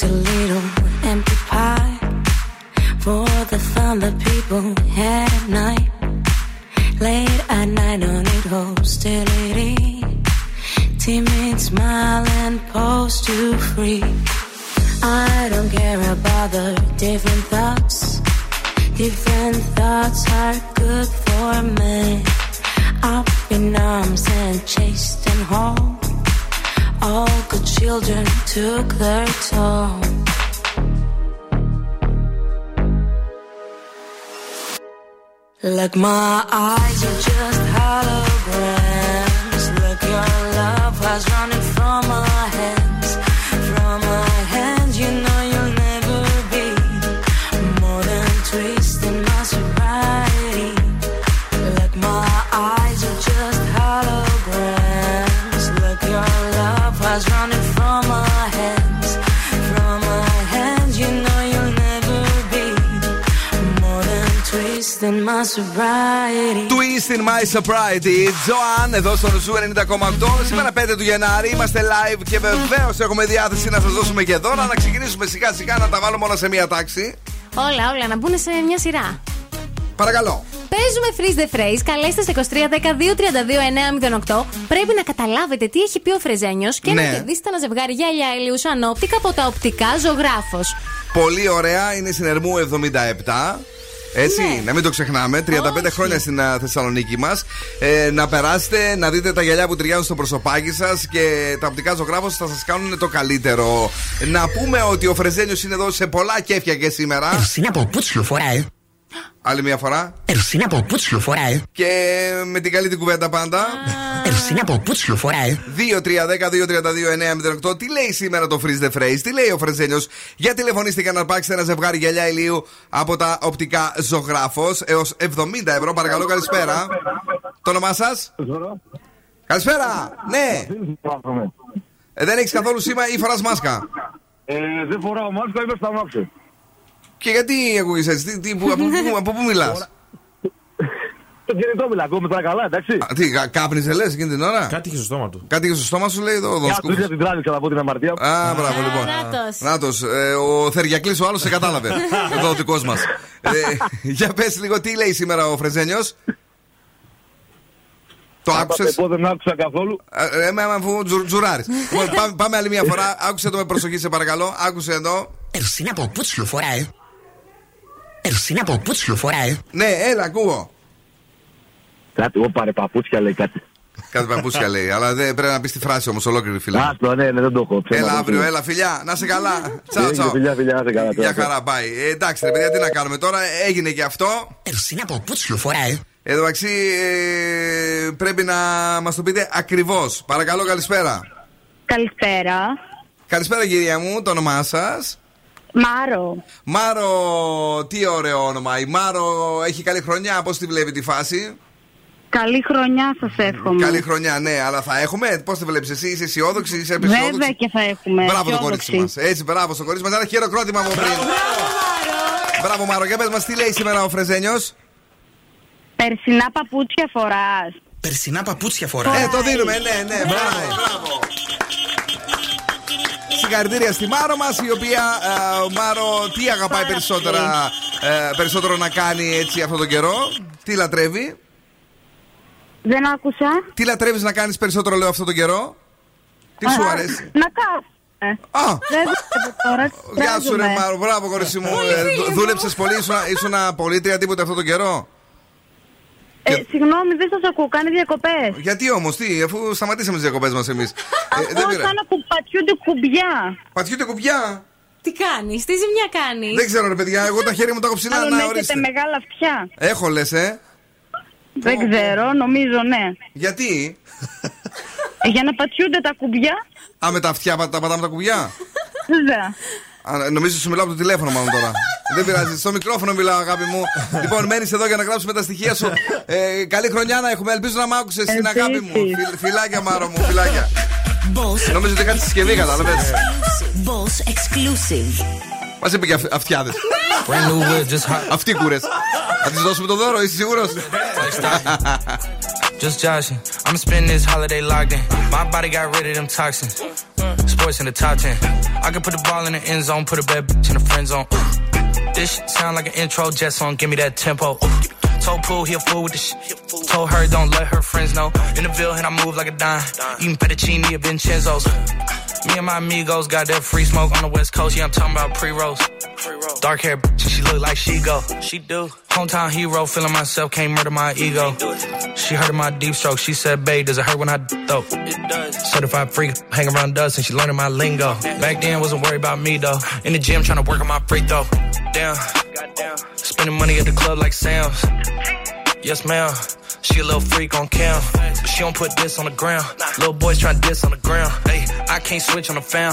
to leave sobriety. Joan, εδώ στο Zoo 90,8. Σήμερα 5 του Γενάρη είμαστε live και βεβαίως έχουμε διάθεση να σας δώσουμε και δώρα. Να ξεκινήσουμε σιγά σιγά να τα βάλουμε όλα σε μία τάξη. Όλα, όλα, να μπουν σε μια σειρά. Παρακαλώ. Παίζουμε freeze the phrase. Καλέστε στο 2310-232-908. Πρέπει να καταλάβετε τι έχει πει ο Φρεζένιος και Ναι. να κερδίσετε ένα ζευγάρι γυαλιά ηλίου ανόπτικα από τα οπτικά ζωγράφος. Πολύ ωραία, είναι στην Ερμού 77. Έτσι, Ναι. να μην το ξεχνάμε. 35 Όχι. χρόνια στην α, Θεσσαλονίκη μας. Ε, να περάσετε, να δείτε τα γυαλιά που ταιριάζουν στο προσωπάκι σας και τα οπτικά ζωγράφος θα σας κάνουν το καλύτερο. Να πούμε ότι ο Φρεζένιος είναι εδώ σε πολλά κέφια και σήμερα. Ερσίνα από πούτσιο φοράει. Άλλη μια φορά. Ερσίνα από πούτσιο φοράει. Και με την καλή την κουβέντα πάντα. Ερσίνα από πούτσιο φοράει. 2-3-10-2-32-9-08. Τι λέει σήμερα το Freeze the Phrase, τι λέει ο Φρεζένιος; Για τηλεφωνήστε να αρπάξετε ένα ζευγάρι γυαλιά ηλίου από τα οπτικά ζωγράφος έως 70 ευρώ. Παρακαλώ, καλησπέρα. Το όνομά σας; Καλησπέρα. Ναι. Ε, δεν έχεις καθόλου σήμα ή φοράς μάσκα; Ε, δεν φοράω μάσκα, είμαι στα μάξι. Και γιατί ακούγει έτσι, τι, τι, που- από, πού- από πού μιλάς; Το κινητό μιλά, ακούω τώρα καλά, εντάξει. Τι, κα- κάπνιζε λες εκείνη την ώρα; Κάτι είχε στο στόμα του. Κάτι είχε στο στόμα σου, λέει εδώ. ο Κάτω Σκούφος. ίδια την τράβηξα να πω την αμαρτία μου. Α, μπράβο, λοιπόν. Νάτος. Νάτος, ε, ο Θεριακλής ο άλλος σε κατάλαβε. Εδώ ο δικός μας. για πες λίγο, τι λέει σήμερα ο Φρεζένιος; Το άκουσες; Εγώ δεν άκουσα καθόλου. Ε, με αφού τζου, τζουράρεις. λοιπόν, πάμε, πάμε άλλη μια φορά. Άκουσε το με προσοχή, σε παρακαλώ. Άκουσε εδώ. Ερσίνα από πούτσιο φοράει. Ερσίνα από πούτσιο φοράει. Ναι, έλα, ακούω. Κάτι, εγώ πάρε παπούτσια λέει κάτι. Κάτι παπούτσια λέει, αλλά δεν πρέπει να πεις τη φράση όμως ολόκληρη φίλα. Άστο, ναι, ναι, δεν το έχω. Έλα αύριο, έλα φιλιά, να σε καλά. Τσαου, τσαου. Φιλιά, φιλιά, να σε καλά. Για χαρά πάει. Ε, εντάξει, ρε παιδιά, τι να κάνουμε τώρα. Έγινε και αυτό. Ερσίνα από πούτσιο φοράει. Εδώ μεταξύ ε, πρέπει να μας το πείτε ακριβώς. Παρακαλώ, καλησπέρα. Καλησπέρα. Καλησπέρα, κυρία μου, το όνομά σας; Μάρο. Μάρο, τι ωραίο όνομα. Η Μάρο έχει καλή χρονιά, πώς τη βλέπει τη φάση; Καλή χρονιά σας εύχομαι. Καλή χρονιά, ναι, αλλά θα έχουμε. Πώς τη βλέπεις εσύ, είσαι αισιόδοξη, είσαι Βέβαια απεσιόδοξη. και θα έχουμε. Μπράβο το αισιόδοξη. κορίτσι μας. Έτσι, μπράβο στο κορίτσι μας. Ένα χειροκρότημα από πριν. Μπράβο, Μάρο, για πες μας τι λέει σήμερα ο Φρεζένιος; Περσινά παπούτσια φοράς. Περσινά παπούτσια φοράς. Ε, το δίνουμε, ναι, ναι, μπράβο. μπράβο. Συγχαρητήρια στη Μάρο μας, η οποία ε, Μάρο τι αγαπάει περισσότερα, ε, περισσότερο να κάνει έτσι αυτόν τον καιρό; Τι λατρεύει; Δεν άκουσα. Τι λατρεύεις να κάνεις περισσότερο, λέω, αυτόν τον καιρό; Τι σου Α, αρέσει; Να κάνω. Α, Δεν δουλεύω τώρα. Γεια σου, ρε τρέχουμε. Μάρο, μπράβο, κορίτσι μου. Δούλεψες πολύ, ήσουν, ήσουν πολίτρια τίποτε αυτόν τον καιρό; Ε, συγγνώμη, δεν σας ακούω. Κάνει διακοπές. Γιατί όμως, τι, αφού σταματήσαμε τις διακοπές μας εμείς. δεν Ακούω πειράζει. σαν να που πατιούνται κουμπιά. Πατιούνται κουμπιά; Τι κάνεις, τι ζημιά κάνεις; Δεν ξέρω, ρε παιδιά, εγώ τα χέρια μου τα έχω ψηλά. Μάλλον Να έχετε ορίστε. μεγάλα αυτιά. Έχω λες, ε. Δεν ξέρω, νομίζω ναι. Γιατί; Ε, Για να πατιούνται τα κουμπιά. Α, με τα αυτιά πα- τα πατάμε τα κουμπιά. Βέβαια. Α, νομίζω σου μιλάω από το τηλέφωνο, μάλλον τώρα. Δεν πειράζει, στο μικρόφωνο μιλάω, αγάπη μου. λοιπόν, μένεις εδώ για να γράψουμε τα στοιχεία σου. Ε, καλή χρονιά να έχουμε. Ελπίζω να μ' άκουσες την αγάπη μου. Φιλ- φιλάκια, Μάρο μου, φιλάκια. Νομίζω ότι κάτι συσκευή, κατάλαβες. Boss exclusive. Μα είπε και αυ- αυτιάδε. Αυτοί κούρε. Θα τη δώσουμε το δώρο, είσαι σίγουρο. Just joshing. I'm spending this holiday locked in. My body got rid of them toxins. Sports in the top 10. I can put the ball in the end zone, put a bad bitch in the friend zone. This shit sound like an intro jet song, give me that tempo. Told Pooh he a fool with the shit. Told her don't let her friends know. In the Ville and I move like a dime. Eating fettuccine at Vincenzo's. Me and my amigos got that free smoke on the west coast. Yeah, I'm talking about pre-rolls. Dark hair, bitch, she look like she go. She do. Hometown hero, feeling myself, can't murder my ego. She heard of my deep stroke. She said, babe, does it hurt when I throw? It does. Certified freak, hang around dust and she learning my lingo. Back then, wasn't worried about me though. In the gym, trying to work on my free throw. Damn. Spending money at the club like Sam's. Yes, ma'am. She a little freak on cam, but she don't put this on the ground. Little boys try to diss on the ground. Hey, I can't switch on the fan.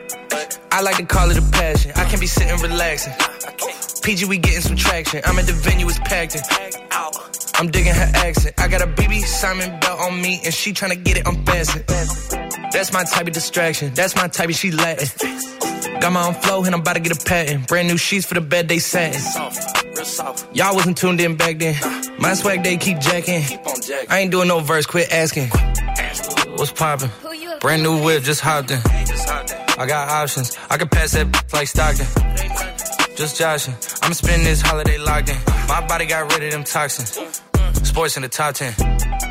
I like to call it a passion. I can't be sitting relaxing. PG, we getting some traction. I'm at the venue, it's packed in. I'm digging her accent. I got a BB Simon belt on me, and she tryna get it unfastened. That's my type of distraction. That's my type of she Latin. Got my own flow, and I'm about to get a patent. Brand new sheets for the bed they satin. Y'all wasn't tuned in back then. My swag they keep jacking. I ain't doing no verse, quit asking. What's poppin'? Brand new whip, just hopped in. I got options. I can pass that like Stockton. Just joshing. I'ma spend this holiday locked in. My body got rid of them toxins. Sports in the top 10.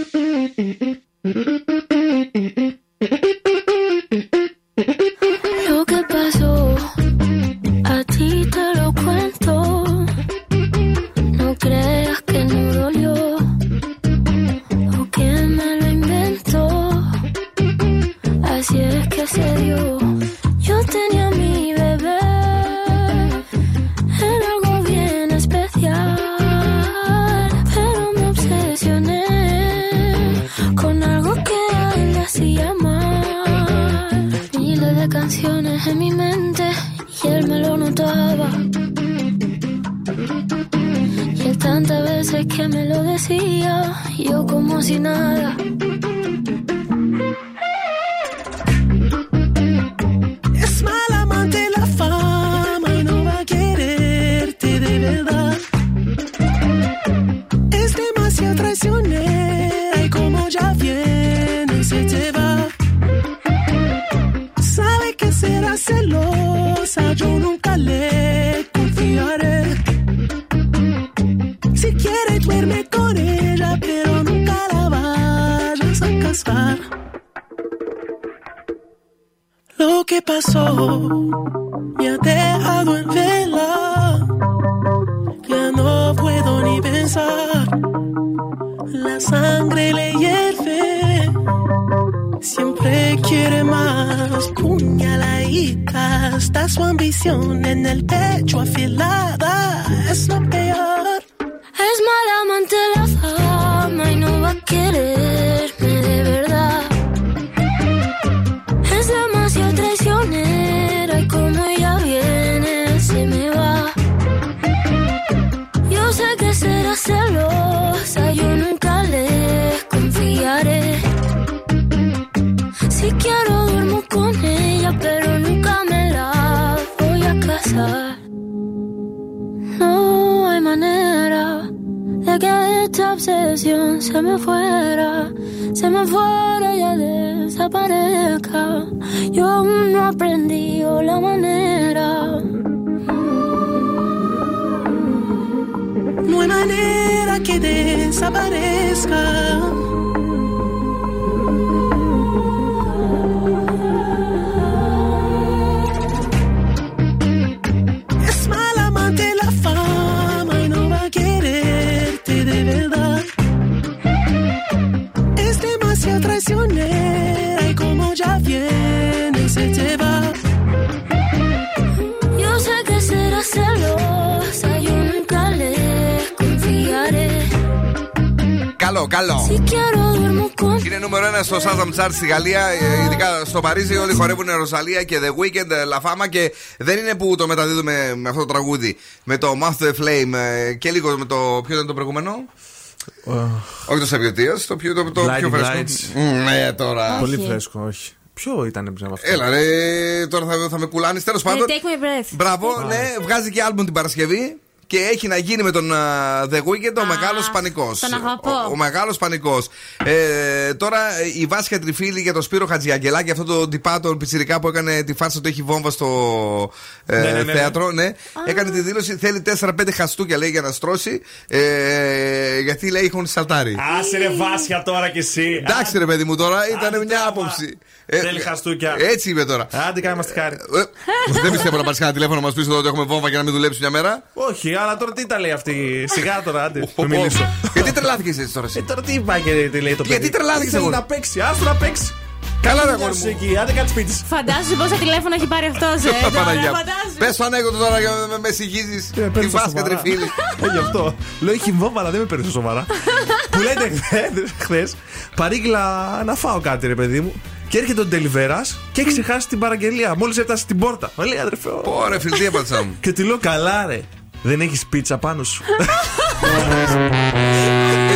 καλό. Είναι νούμερο ένα στο Shazam Chart στη Γαλλία, ε, ειδικά στο Παρίσι. Όλοι χορεύουν Ροζαλία και The Weekend, Λαφάμα ε, και δεν είναι που το μεταδίδουμε με αυτό το τραγούδι. Με το Mouth the Flame ε, και λίγο με το. Ποιο ήταν το προηγούμενο; Όχι το Σαββιωτία, το πιο, το, το πιο φρέσκο. Ναι, τώρα. Πολύ φρέσκο, όχι. Ποιο ήταν πριν από αυτό; Έλα, ρε, τώρα θα, θα με κουλάνεις. Τέλος πάντων. Take my breath. Μπράβο, ναι, βγάζει και άλμπον την Παρασκευή και έχει να γίνει με τον α, The Weeknd ο μεγάλος πανικός. τον αγαπώ. Ο, ο μεγάλος πανικός. Ε, τώρα ε, η Βάσια Τριφίλη για τον Σπύρο Χατζιαγγελάκη, αυτό το τυπά τον πιτσιρικά που έκανε τη φάρσα του έχει βόμβα στο ε, Ναι, ναι, ναι, ναι. θέατρο. Ναι. Έκανε τη δήλωση, θέλει 4-5 χαστούκια λέει για να στρώσει. Ε, γιατί λέει έχουν σαλτάρει. Άσε ρε Βάσια τώρα κι εσύ. Εντάξει ρε παιδί μου τώρα, ήταν μια άποψη. Ε, Θέλει χαστούκια. Έτσι είπε τώρα. Άντε κάνε μας τη χάρη. Ε, δεν πιστεύω να πάρεις κανένα τηλέφωνο να μας πεις εδώ ότι έχουμε βόμβα και να μην δουλέψει μια μέρα. Όχι, αλλά τώρα τι τα λέει αυτή. Σιγά τώρα, άντε. Μην μιλήσω. Γιατί τρελάθηκε έτσι τώρα. εσύ; Ε, τώρα τι πάει και τι λέει το παιδί; Γιατί τρελάθηκες Θέλει εγώ; να παίξει, άστο να παίξει. Καλά, ρε Γεια αγόρι σου μου. εκεί, άντε κάτσε σπίτι σου. Φαντάζεσαι πόσα τηλέφωνα έχει πάρει αυτός, ε. τώρα, Παναγιά. φαντάζεσαι. Πες το ανέκδοτο τώρα για να με συγχύζει. Ε, Τη παίρνω στα Βάσκα σοβαρά. τριφίλη. Ε, γι' αυτό. Λέω έχει βόμβα, αλλά δεν με παίρνει στα σοβαρά. Που λέτε χθες, παρήγγειλα να φάω κάτι, ρε παιδί μου. Και έρχεται ο Ντελιβέρας και έχει ξεχάσει την παραγγελία. Μόλις έφτασε στην πόρτα. Μου λέει αδερφέ. ω». Ωραία, φίλε, τι έπατσα μου. Και του λέω καλά, ρε. Δεν έχεις πίτσα πάνω σου.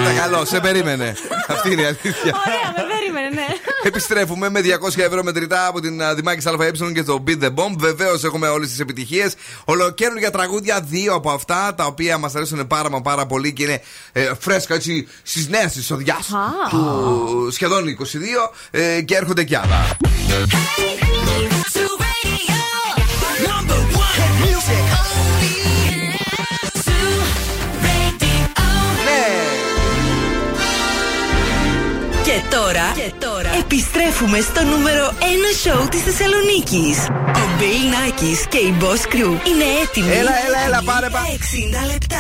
Ήταν καλό, σε περίμενε. Αυτή είναι η αλήθεια. Ωραία, με περίμενε, ναι. Επιστρέφουμε με 200 ευρώ μετρητά από την α, Δημάκη ΑΕ και το Beat the Bomb. Βεβαίως έχουμε όλες τις επιτυχίες. Ολοκαίρια τραγούδια, δύο από αυτά τα οποία μας αρέσουν πάρα μα πάρα πολύ και είναι ε, φρέσκα έτσι στις νέες εισοδιάς του σχεδόν 22 ε, και έρχονται κι άλλα. Και τώρα, και τώρα επιστρέφουμε στο νούμερο 1 σοου της Θεσσαλονίκης. Ο Bill Nackis και η Boss Crew είναι έτοιμοι. Έλα, έλα, έλα, πάρε, πάρε. 60 λεπτά.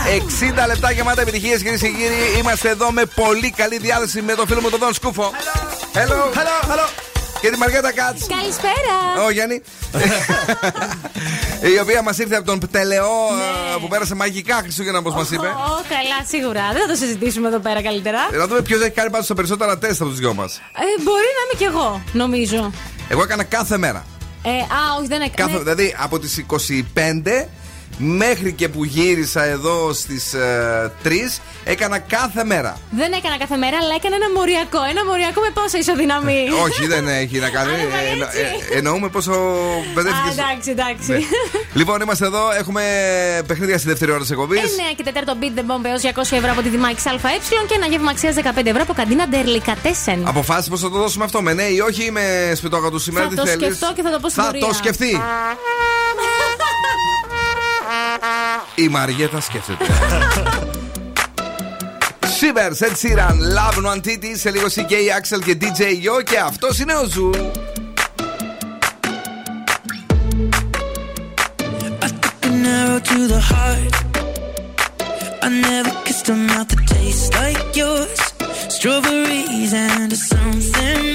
60 λεπτά γεμάτα επιτυχίες, κυρίες και κύριοι. Είμαστε εδώ με πολύ καλή διάθεση με τον φίλο μου τον Δον Σκούφο. Hello, hello, hello. Και τη Μαριέτα Κάτς. Καλησπέρα. Ω Γιάννη. Η οποία μας ήρθε από τον Πτελεό ε, που πέρασε μαγικά Χριστούγεννα, όπως μας είπε. Ω, καλά, σίγουρα. Δεν θα το συζητήσουμε εδώ πέρα καλύτερα. Ε, Να δούμε ποιο έχει κάνει πάντως τα περισσότερα τεστ από τους δυο μας. Ε, μπορεί να είμαι κι εγώ, νομίζω. Εγώ έκανα κάθε μέρα. Ε, α, όχι, δεν έκανε. Κάθε, δηλαδή από τις 25 μέχρι και που γύρισα εδώ στις 3 έκανα κάθε μέρα. Δεν έκανα κάθε μέρα, αλλά έκανα ένα μοριακό. Ένα μοριακό με πόσα ισοδυναμή. Όχι, δεν έχει να κάνει. Α, δεν πάει Εννο- έτσι. ε, εννοούμε πόσο Α, μπερδεύτηκε. εντάξει, εντάξει. Ναι. λοιπόν, είμαστε εδώ. Έχουμε παιχνίδια στη δεύτερη ώρα της εκπομπής. 9 και 4 beat the bomb έως 200 ευρώ από τη Δημάκη ΑΕ και ένα γεύμα αξίας 15 ευρώ από καντίνα Ντερλικατέσεν. Αποφάσισε πώ θα το δώσουμε αυτό. Με ναι ή όχι ή με σπιτόκα του σήμερα. Θα τι το θέλεις; σκεφτώ και θα το πω στην Θα πορεία. το σκεφτεί. Η Μαριέτα σκέφτεται. Σίβερ, Ed Sheeran, Love No Antiti, σε λίγο CK, Axel και DJ Yo και αυτό είναι ο Ζου. An arrow to the heart. I never kissed a mouth that tastes like yours. Strawberries and something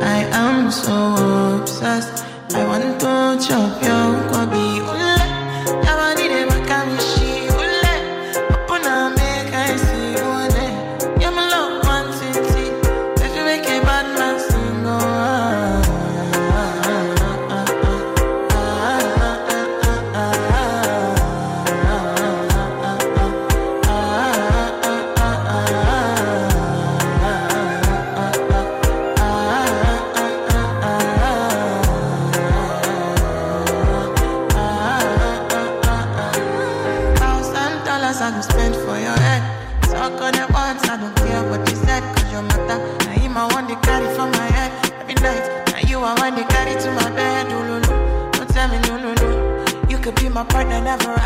I am so obsessed. I want to chop your kwabi. Partner, never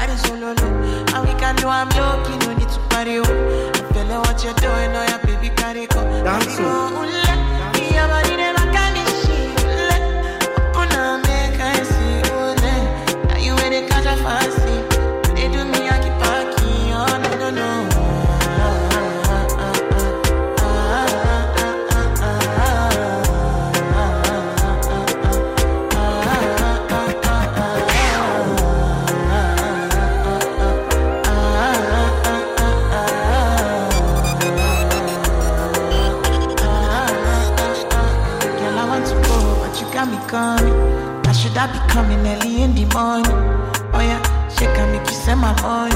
in morning? Oh yeah, she can make you send my money.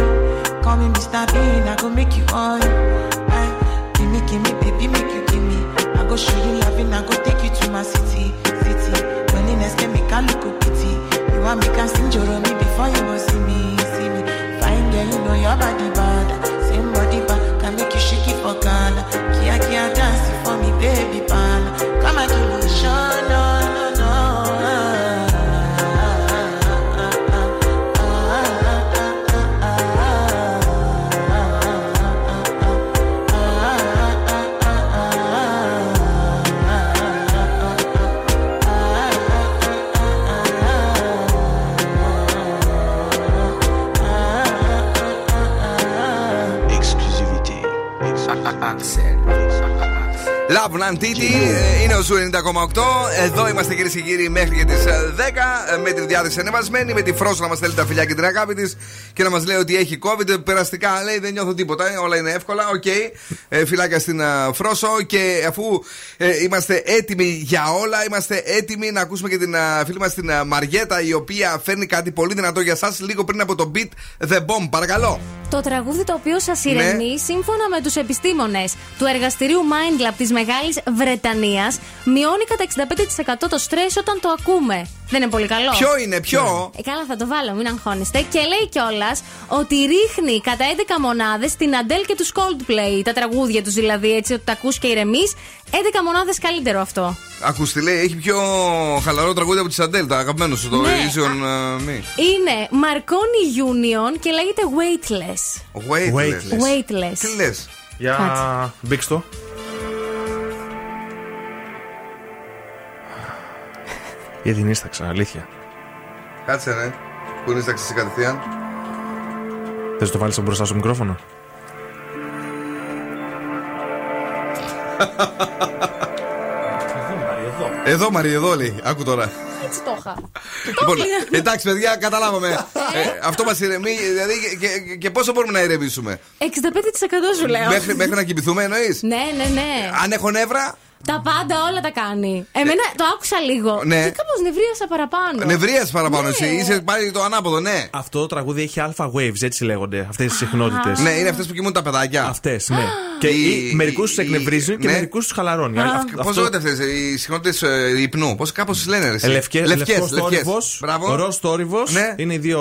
Call me Mr. Bean, I go make you on. Aye, eh, give me, give me, baby, make you give me. I go show you loving, I go take you to my city, city. Loneliness can make a look pity. You want me can sing your me before you go see me, see me. Fine girl, you know your body bad. Same body bad, can make you shake it for Ghana. Kia kia dance for me, baby, pan. Come and give Love Nwantiti ε, είναι ο Zoo 90,8. Εδώ είμαστε κυρίες και κύριοι μέχρι και τις 10 ε, με τη διάθεση ανεβασμένη. Με τη Φρόσο να μας στέλνει τα φιλιά και την αγάπη της και να μας λέει ότι έχει COVID. Περαστικά λέει δεν νιώθω τίποτα. ε, Όλα είναι εύκολα. Οκ. Ε, Φιλάκια στην ε, Φρόσο. Και αφού ε, είμαστε έτοιμοι για όλα, είμαστε έτοιμοι να ακούσουμε και την ε, φίλη μας την ε, Μαριέτα η οποία φέρνει κάτι πολύ δυνατό για εσάς λίγο πριν από το Beat The Bomb. Παρακαλώ. Το τραγούδι το οποίο σας ηρεμεί, Ναι. σύμφωνα με τους επιστήμονες του εργαστηρίου Mindlab της Μεγάλης Βρετανίας, μειώνει κατά 65% το στρες όταν το ακούμε. Δεν είναι πολύ καλό; Ποιο είναι, ποιο; Ε, καλά, θα το βάλω, μην αγχώνεστε. Και λέει κιόλας ότι ρίχνει κατά 11 μονάδες την Αντέλ και τους Coldplay. Τα τραγούδια τους δηλαδή, έτσι ότι τα ακούς και ηρεμείς. 11 μονάδες καλύτερο αυτό. Ακούστε, λέει, έχει πιο χαλαρό τραγούδι από τη Σαντέλ, τα αγαπημένος σου, το Ναι. Easy on uh, Me. Είναι Marconi Union και λέγεται Weightless. Weightless. Weightless. Τι λες; Για Κάτσε. μπήξ' το. Για την ίσταξα, αλήθεια. Κάτσε, ναι. Πού είναι στάξει κατευθείαν; Θες να το βάλεις μπροστά στο μικρόφωνο; Εδώ, Μαρή, εδώ λέει. Άκου τώρα. Έτσι το είχα. Λοιπόν, εντάξει, παιδιά, καταλάβαμε. Ε, αυτό μας ηρεμεί. Δηλαδή, και, και- και πόσο μπορούμε να ηρεμήσουμε; 65% σου λέω. Μέχρι, μέχρι να κοιμηθούμε, εννοείς; Ναι, ναι, ναι. Αν έχω νεύρα, Τα πάντα όλα τα κάνει. Εμένα το άκουσα λίγο. ναι. Και κάπως νευρίασα παραπάνω. νευρία παραπάνω Ναι. εσύ. Είσαι πάλι το ανάποδο, ναι. Αυτό το τραγούδι έχει alpha waves, έτσι λέγονται. Αυτές τι συχνότητες. Ναι, είναι αυτές που κοιμούν τα παιδάκια. Αυτές, ναι. Και Οι- μερικούς τους οι- εκνευρίζουν και ναι. μερικούς τους χαλαρώνει. Αυτό- Πώς λέγονται αυτές οι συχνότητες υπνού, πώς κάπως τις λένε, ρε. εσύ; Ε, Λευκές, Λευκές, λευκός λευκές. θόρυβος, Μπράβο. ροζ θόρυβος, Ναι. Είναι οι δύο.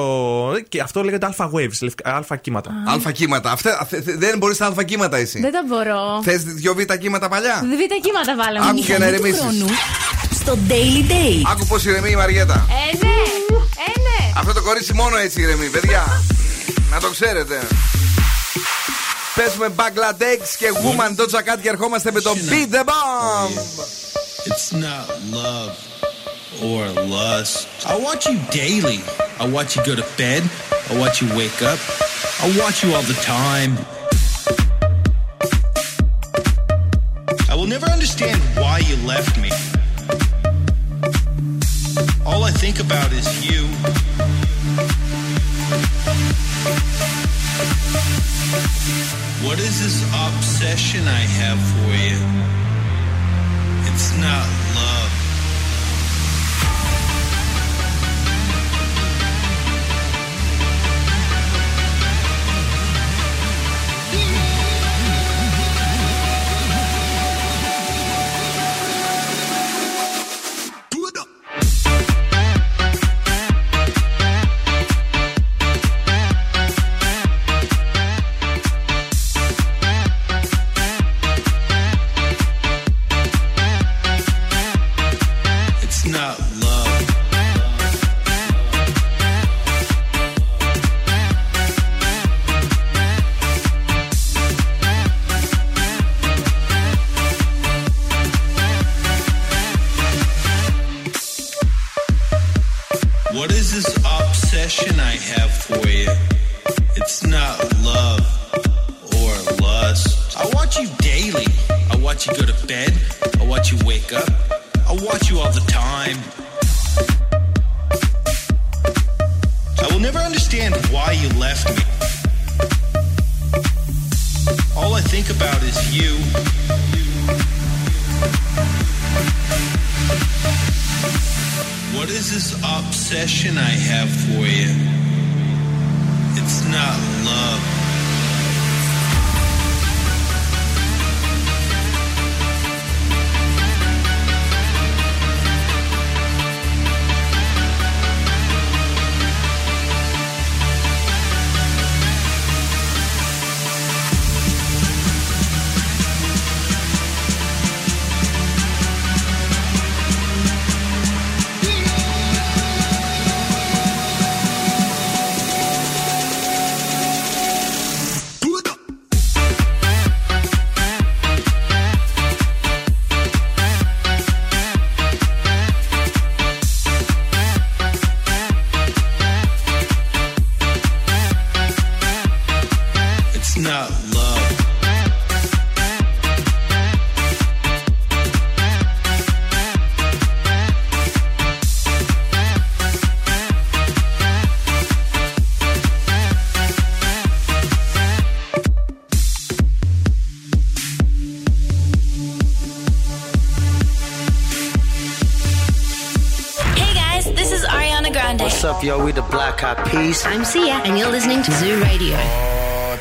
Και αυτό λέγεται alpha waves, λευκ- αλφα κύματα. Αλφα κύματα. Αυτά, αυτε- θε- δεν μπορείς τα αλφα κύματα εσύ. Δεν τα μπορώ. Θες δύο β κύματα παλιά; Β' κύματα τα βάλαμε. Άκου και να. Στο Daily Day. Άκου πώς ηρεμεί η Μαριέτα. Ε, ναι. Ε, ναι. Αυτό το κορίτσι μόνο έτσι ηρεμεί, παιδιά. να το ξέρετε. Παίζουμε Bangladesh και Woman Doja Cat και ερχόμαστε με το Beat the Bomb. Oh, It's not love or lust. I watch you daily. I watch you will never understand why you left me. All I think about is you. What is this obsession I have for you? It's not love. Peace. I'm Sia, and you're listening to Zoo Radio. Oh,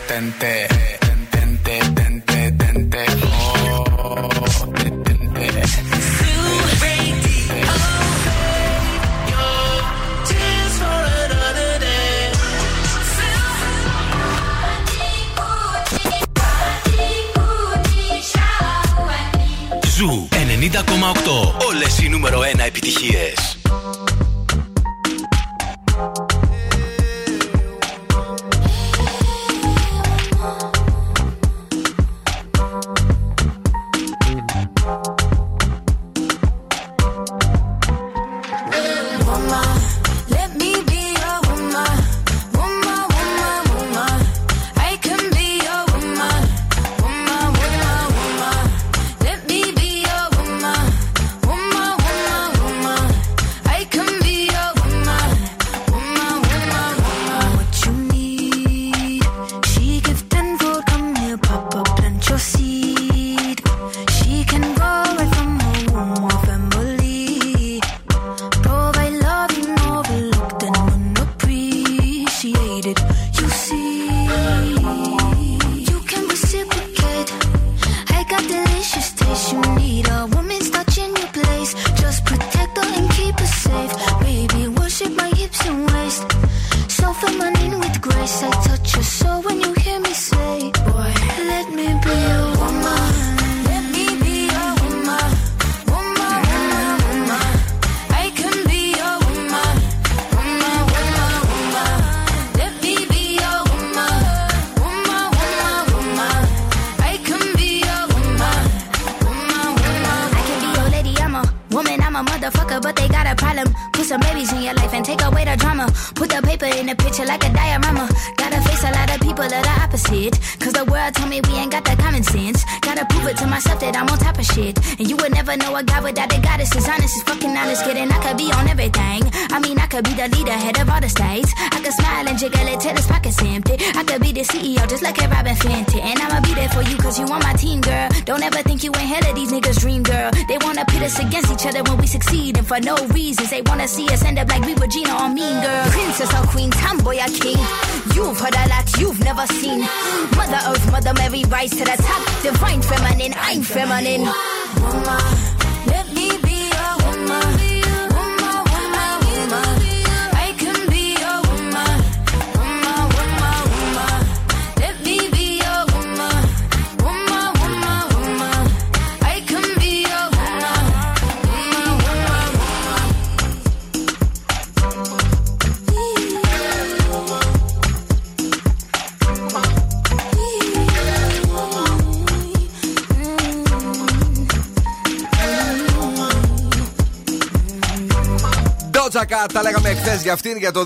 για αυτήν για το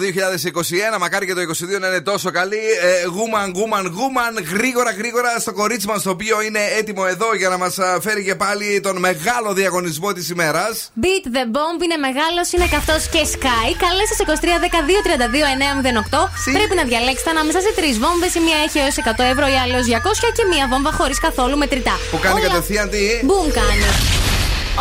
2021. Μακάρι και το 2022 να είναι τόσο καλή. Ε, Γούμαν, γούμαν, γούμαν. Γρήγορα, γρήγορα στο κορίτσι μας το οποίο είναι έτοιμο εδώ για να μας φέρει και πάλι τον μεγάλο διαγωνισμό της ημέρας. Beat the Bomb είναι μεγάλος, είναι καυτός και Sky. Καλέ σας 23 12 32 908. Πρέπει να διαλέξετε ανάμεσα σε τρεις βόμβες. Η μία έχει έως 100 ευρώ, η άλλη έως 200 και μία βόμβα χωρίς καθόλου μετρητά. Που κάνει Όλα- κατευθείαν τι; Μπούμ κάνει.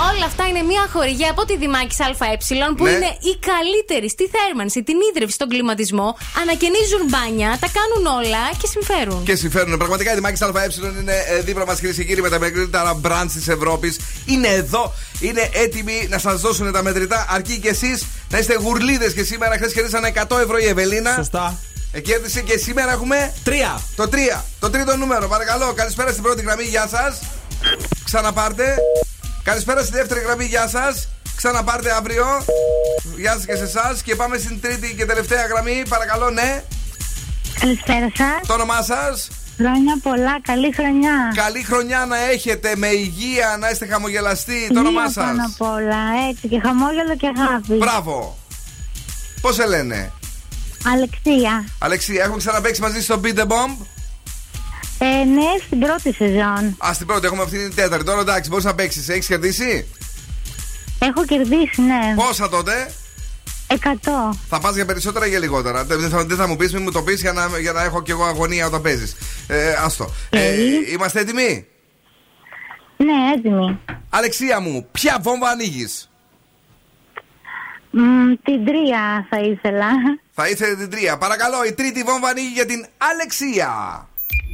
Όλα αυτά είναι μια χορηγία από τη Δημάκη ΑΕ που Ναι. είναι η καλύτερη στη θέρμανση, την ίδρυυση, στον κλιματισμό. Ανακαινίζουν μπάνια, τα κάνουν όλα και συμφέρουν. Και συμφέρουν. Πραγματικά η Δημάκης ΑΕ είναι ε, δίπλα μας, κυρίες και κύριοι, με τα μεγαλύτερα brands της Ευρώπης. Είναι εδώ, είναι έτοιμοι να σας δώσουν τα μετρητά. Αρκεί και εσείς να είστε γουρλίδες και σήμερα. Χθες κερδίσανε 100 ευρώ η Ευελίνα. Σωστά. Ε, κέρδισε και σήμερα έχουμε. Τρία. Το 3. Το τρίτο νούμερο, παρακαλώ. Καλησπέρα στην πρώτη γραμμή, γεια σας. Ξαναπάρτε. Καλησπέρα στη δεύτερη γραμμή, γεια σας. Ξαναπάρτε αύριο. Γεια σας και σε εσάς. Και πάμε στην τρίτη και τελευταία γραμμή, παρακαλώ, ναι. Καλησπέρα σας. Το όνομά σας. Χρόνια πολλά, καλή χρονιά. Καλή χρονιά να έχετε με υγεία, να είστε χαμογελαστοί. Το όνομά Μία σας. πάνω απ' όλα, έτσι και χαμόγελο και αγάπη. Μπράβο. Πώς σε λένε, Αλεξία. Αλεξία, έχουμε ξαναπέξει μαζί στο Beat the Bomb. Ε, ναι, στην πρώτη σεζόν. Α, την πρώτη, έχουμε αυτή την τέταρτη. Τώρα εντάξει, μπορείς να παίξεις. Έχεις κερδίσει; Έχω κερδίσει, ναι. Πόσα τότε; 100. Θα πας για περισσότερα ή για λιγότερα; Δεν δεν θα, δεν θα μου πεις, μην μου το πεις για να, για να έχω κι εγώ αγωνία όταν παίζεις. Ε, άστο. Ε, είμαστε έτοιμοι; Ναι, έτοιμη. Αλεξία μου, ποια βόμβα ανοίγεις; Μ, την τρία θα ήθελα. Θα ήθελε την τρία. Παρακαλώ, η τρίτη βόμβα ανοίγει για την Αλεξία.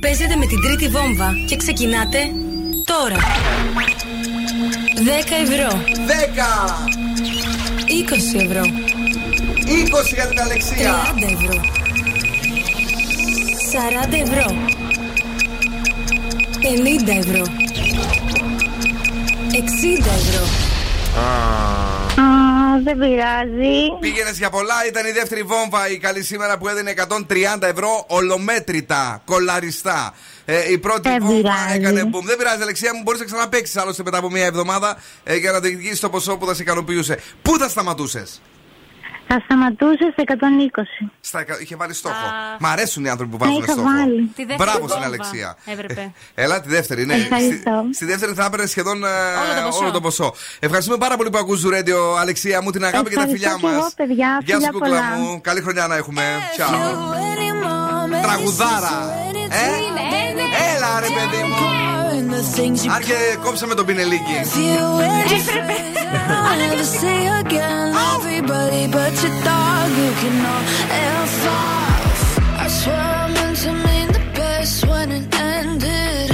Παίζετε με την τρίτη βόμβα και ξεκινάτε τώρα. 10 ευρώ. 10. 20 ευρώ. 20 για την Αλεξία. 30 ευρώ. 40 ευρώ. 50 ευρώ. 60 ευρώ. Α, δεν πειράζει. Πήγαινες για πολλά, ήταν η δεύτερη βόμβα η καλή σήμερα που έδινε 130 ευρώ ολομέτρητα, κολαριστά. Ε, η πρώτη Δεν βόμβα πειράζει. έκανε μπουμ. Δεν πειράζει, Αλεξία μου, μπορείς να ξαναπέξει άλλωστε μετά από μία εβδομάδα ε, για να διεκδικήσεις το ποσό που θα σε ικανοποιούσε. Πού θα σταματούσες, Θα σταματούσε στα 120. Στα... εκα- Είχε βάλει στόχο. Μ' αρέσουν οι άνθρωποι που Ναι, βάζουν είχα στόχο. βάλει. Τη δεύτερη Μπράβο βόμβα στην Αλεξία. Έπρεπε. Έλα, τη δεύτερη, ναι. Ευχαριστώ. Στη, στη δεύτερη θα έπαιρνε σχεδόν ε, το ποσό. όλο το ποσό. Ευχαριστούμε πάρα πολύ που ακούς Ζουρέντιο, Αλεξία μου, την αγάπη και τα Ευχαριστώ φιλιά και εγώ, μα. παιδιά. Γεια σου, Φιλιά κούκλα πολλά. μου. Καλή χρονιά να έχουμε. Τσαου. Τραγουδάρα. Ε, έλα ρε παιδί μου. Αν και κόψαμε τον Πινελίκη. I'll never see again everybody but your dog. You can all F off. I swear I meant to mean the best when it ended.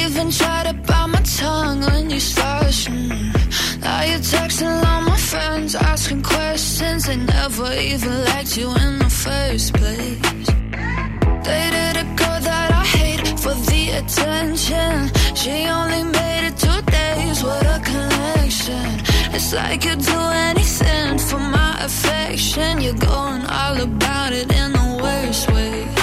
Even tried to bite my tongue when you started. Mm. Now you're texting all my friends, asking questions. They never even liked you in the first place. Dated a girl attention. She only made it two days. What a connection. It's like you'd do anything for my affection. You're going all about it in the worst ways.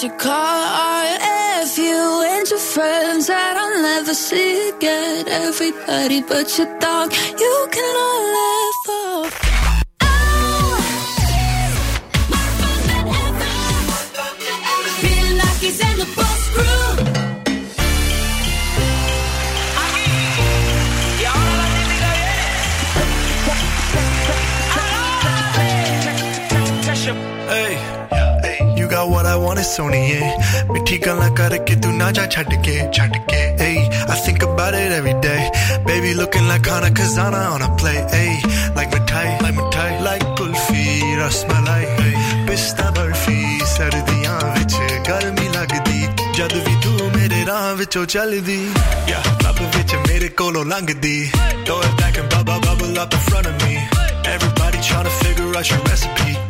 Things you call art. F you and your friends that I'll never see again. Everybody but your dog, you can all laugh what I want is Sony, yeah. tu naja chadke, chadke. Ayy, I think about it every day. Baby looking like Hana Kazana on a play, ayy. Like my tie, like my tie, like Kulfi, Rasmalai, ayy. Pista Murphy, Sardia, which Garmi Lagdi, Jadavitu made it on with your chalidi. Yeah, Baba Vicha made it colo langadi. Throw it back and bubble bubble up in front of me. Everybody trying to figure out your recipe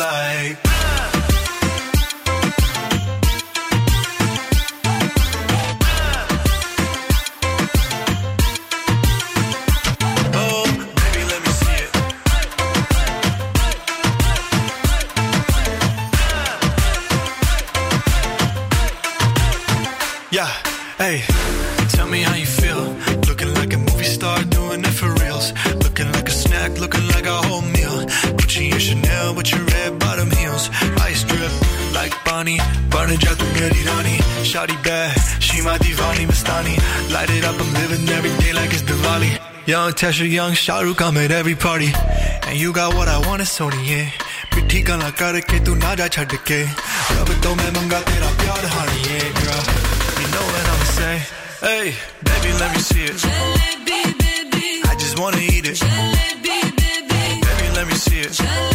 Like. Oh, baby, let me see it. Yeah, hey, Milani Burning jack to get Irani Shawty bad, she my divani Mastani. Light it up, I'm living every day like it's Diwali. Young Tasha, young Shahrukh, I'm at every party. And you got what I want, it's Sony, yeah. ਮਿੱਠੀ tu ਕਰਕੇ ਤੂੰ ਨਾ ਜਾ ਛੱਡ ਕੇ ਰੱਬ ਤੋਂ ਮੈਂ ਮੰਗਾ ਤੇਰਾ ਪਿਆਰ ਹਾਣੀਏ girl you know what I'm say? hey baby let me see it. Jalebi baby. I just wanna eat it. Jalebi baby. Baby let me see it. Jalebi.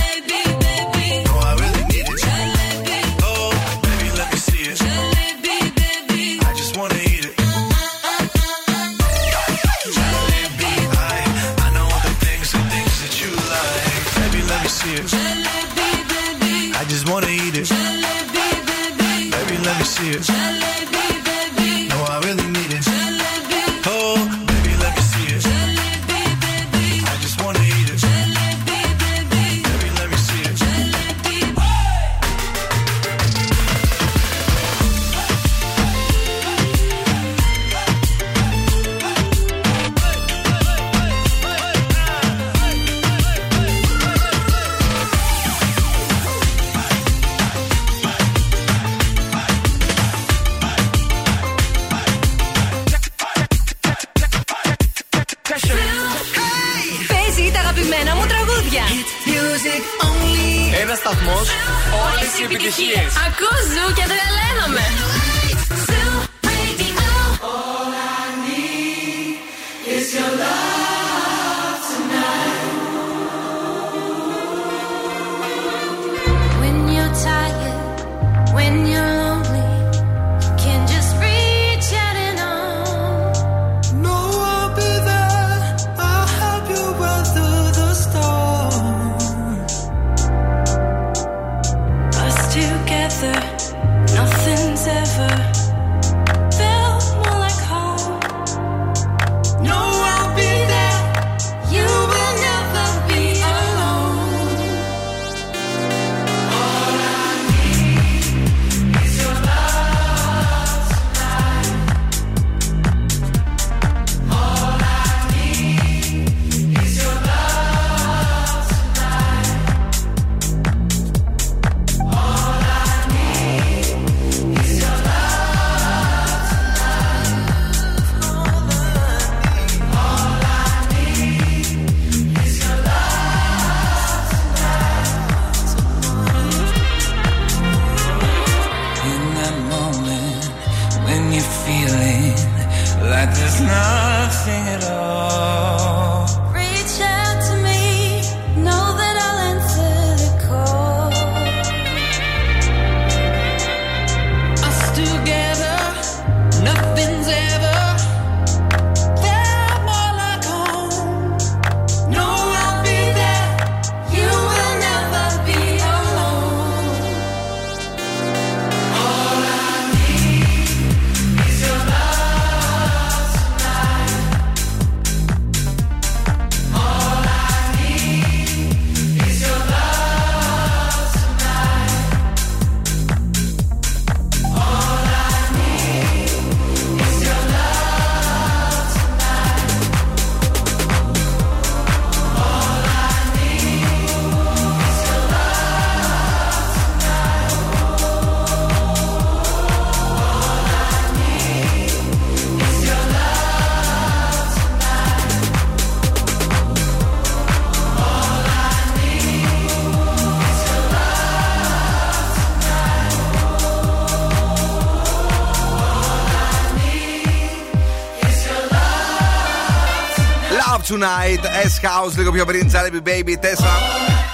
Tonight, S-House, λίγο πιο πριν, Jollibee Baby 4.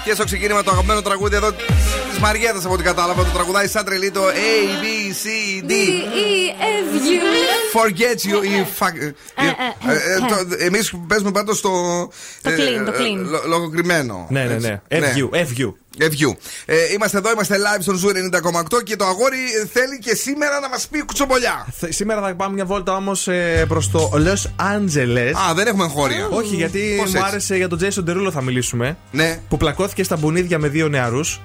Και στο ξεκίνημα το αγαπημένο τραγούδι εδώ τη Μαριέτας από ό,τι κατάλαβα. Το τραγουδάει σαν τρελή το A, B, C, D. E, F, U. Forget you ή fuck. Εμείς παίζουμε πάντως το. Το ε, clean, το ε, clean. λο- Λογοκριμένο. Ναι, ναι, ναι. FU, FU. FU. Ε, είμαστε εδώ, είμαστε live στον Zoo 90,8 και το αγόρι θέλει και σήμερα να μας πει κουτσομπολιά. Θε- Σήμερα θα πάμε μια βόλτα όμως προς το Los Angeles. Α, δεν έχουμε εγχώρια. Όχι, γιατί Πώς μου έτσι; άρεσε για τον Jason Derulo θα μιλήσουμε. Ναι. Που πλακώθηκε στα μπουνίδια με δύο νεαρούς.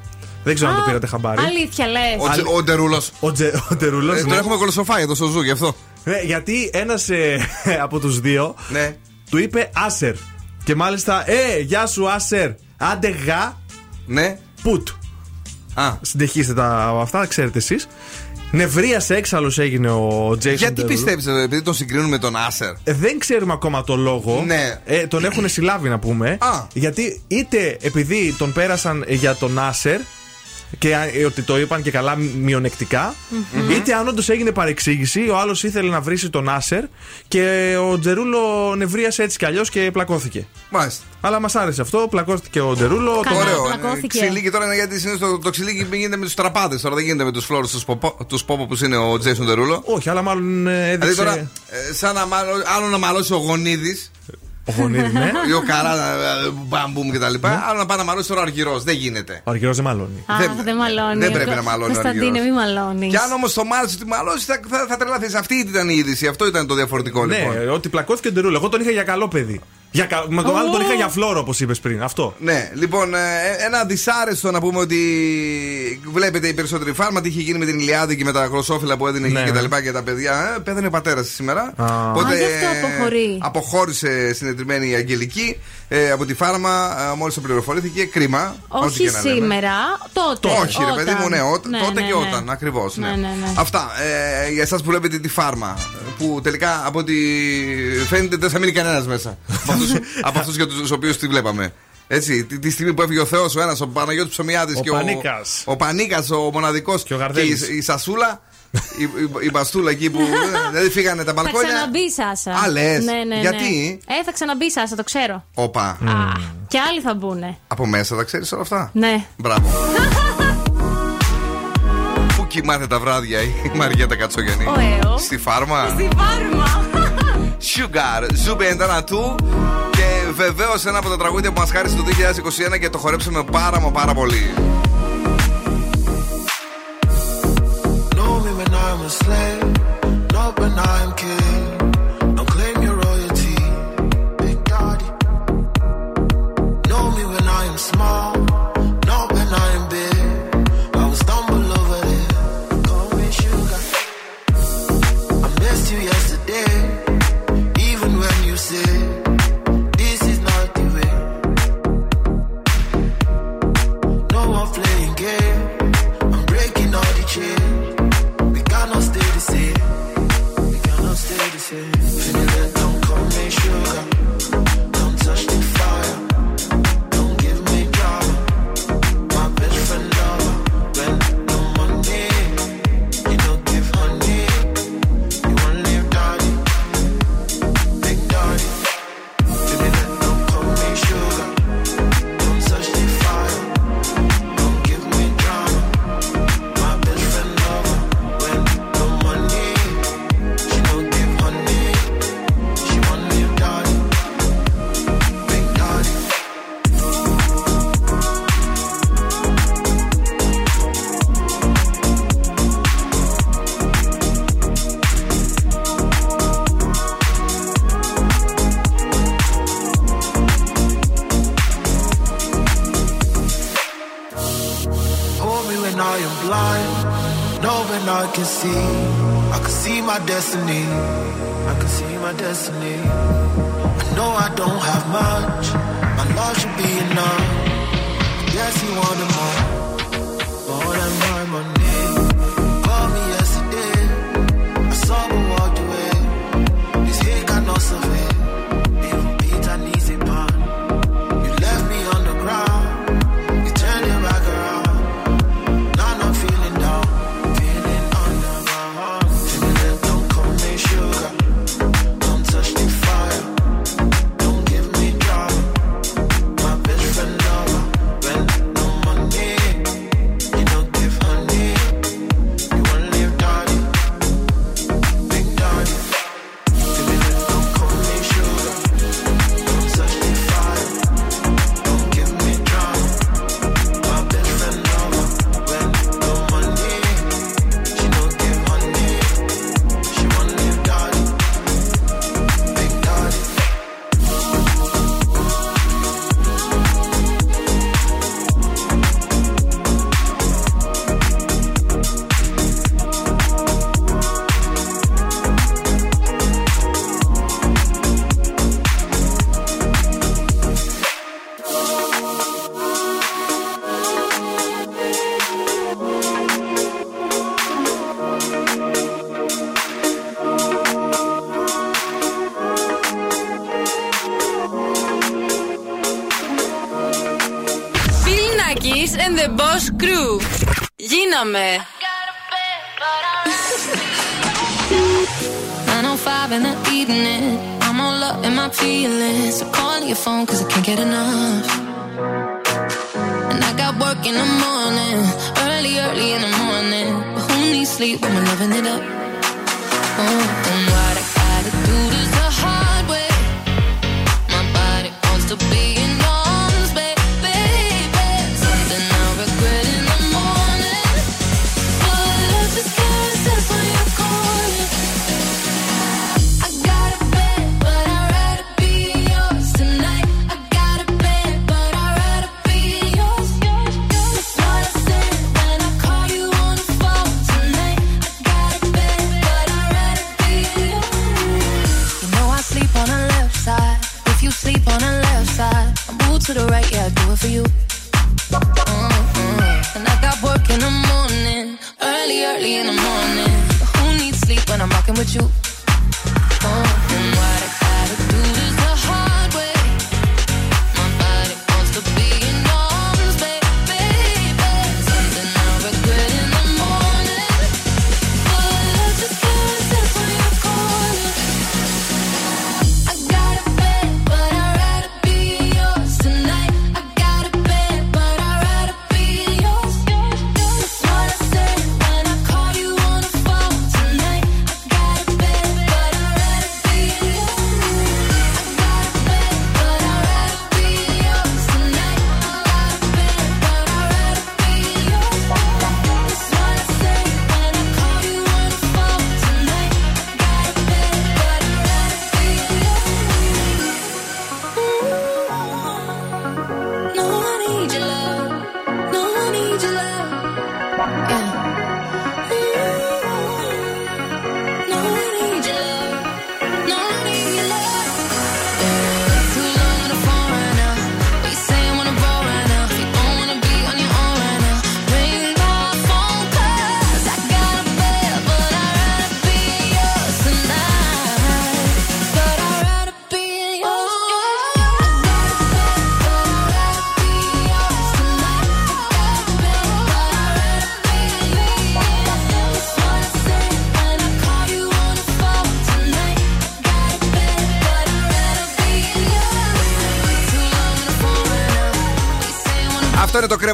Δεν ξέρω αν το πήρατε χαμπάρι. Αλήθεια λες. Ο, Τζε- ο Ντερούλο. Ο, Τζε, ο Ντερούλος, Ε, ναι. τον έχουμε κολοσοφάει εδώ στο Zoo γι' αυτό. Ναι, γιατί ένας από τους δύο Ναι. του είπε Άσερ. Και μάλιστα, Ε, γεια σου Άσερ. Άντε γα. Ναι. Πουτ. Α. Συνεχίστε τα αυτά, ξέρετε εσείς. Νευρίασε έξαλλος έγινε ο Jason Γιατί Derulo. πιστεύεις, επειδή τον συγκρίνουν με τον Άσερ; Ε, Δεν ξέρουμε ακόμα το λόγο. Ναι. Ε, τον έχουν συλλάβει να πούμε. Α. Γιατί είτε επειδή τον πέρασαν για τον Άσερ και ε, ότι το είπαν και καλά μειονεκτικά, είτε αν όντως έγινε παρεξήγηση, ο άλλος ήθελε να βρει τον Άσερ και ο Τζερούλο νευρίασε έτσι κι αλλιώς και πλακώθηκε. Μάλιστα. Αλλά μας άρεσε αυτό, πλακώθηκε ο Τζερούλο. Καλά. τον- Ωραίο. πλακώθηκε. Ε, Ξυλίκι τώρα είναι γιατί συνήθως το, το ξυλίκι γίνεται με τους τραπάδε. Τώρα δεν γίνεται με τους φλόρους τους πόπο που είναι ο Τζέισον Τερούλο. Όχι, αλλά μάλλον ε, Δηλαδή έδειξε. τώρα, ε, σαν να μάλλον, άλλο να μαλώσει ο γονίδης. Ο Γονίδη, ναι. Ή ο Καρά, ε, μπαμπούμ κτλ. Άλλο να πάει να μαλώσει τώρα ο Αργυρός. Δεν γίνεται. Ο Αργυρός δεν μαλώνει. Αχ, δεν- δεν μαλώνει. δεν πρέπει να μαλώνει ο Κωνσταντίνε, Αργυρός. μην μαλώνεις. Και αν όμως το μάλωσε ότι μαλώσεις, θα, θα, θα τρελαθείς. Αυτή ήταν η είδηση. Αυτό ήταν το διαφορετικό λοιπόν. Ναι, ότι πλακώθηκε ο Ντερούλο. Εγώ τον είχα για καλό παιδί. Για, κα- με τον άλλο τον είχα για φλόρο, όπως είπες πριν. Αυτό. Ναι, λοιπόν, ε, ένα δυσάρεστο να πούμε ότι βλέπετε οι περισσότεροι φάρματοι είχε γίνει με την Ιλιάδη και με τα γλωσσόφυλλα που έδινε Ναι, εκεί και τα ναι. λοιπά και τα παιδιά. Ε, πέθανε ο πατέρας σήμερα. Α. Α, γι' αυτό αποχωρεί. αποχώρησε συνεδριμένη η Αγγελική ε, από τη φάρμα μόλις το πληροφορήθηκε. Κρίμα. ό,τι Όχι και να λέμε. σήμερα, τότε. Όχι, ρε παιδί μου, ναι, ό- Ναι, τότε ναι, και ναι. όταν, ακριβώς. Ναι. Ναι, ναι, ναι. Αυτά. Ε, για εσάς που βλέπετε τη φάρμα, που τελικά από ό,τι φαίνεται δεν θα μείνει κανένας μέσα. από αυτούς- από αυτούς για τους οποίους τη βλέπαμε. Έτσι, τη, τη στιγμή που έφυγε ο Θεός ο ένας, ο Παναγιώτης Ψωμιάδης Ο και Πανίκας. ο, ο Πανίκας, ο μοναδικός Και ο Γαρδέλης. η, η Σασούλα, η, η, η Μπαστούλα εκεί που δεν φύγανε τα Θα μπαλκόνια. ξαναμπεί η Σάσα. Α, λες. Ναι, ναι, ναι. Γιατί; Ε, θα ξαναμπεί η Σάσα, το ξέρω. Όπα. Α, και άλλοι θα μπουνε. Από μέσα τα ξέρεις όλα αυτά; Ναι. Μπράβο. Πού κοιμάται τα βράδια η Μαριέτα Κατσογιανή. Ο Αίο. Στη φάρμα; Στη φάρμα. Sugar, Ζούμπι Εντάνα του. Και βεβαίως ένα από τα τραγούδια που μας χάρισε το 2021 και το χορέψαμε πάρα μα πάρα πολύ. Know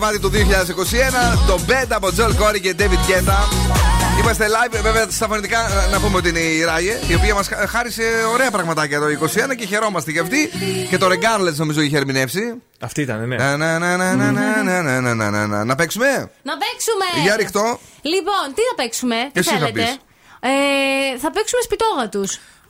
Αυτό είναι το κρεβάτι του 2021. Το Bed από Joel Corey και David Guetta. Είμαστε live, βέβαια στα φωνητικά να- να πούμε ότι είναι η Ράγε, η οποία μα χάρισε ωραία πραγματάκια το 2021 και χαιρόμαστε για αυτή. Και το Regardless νομίζω είχε ερμηνεύσει. Αυτή ήταν, ναι. Να, να, να, να, να, να, να, να, να, να, να, να. Να παίξουμε. Να παίξουμε! Για ρίχτω. Λοιπόν, τι θα παίξουμε, τι Εσύ θα θέλετε. πεις. Ε, θα παίξουμε σπιτόγα του.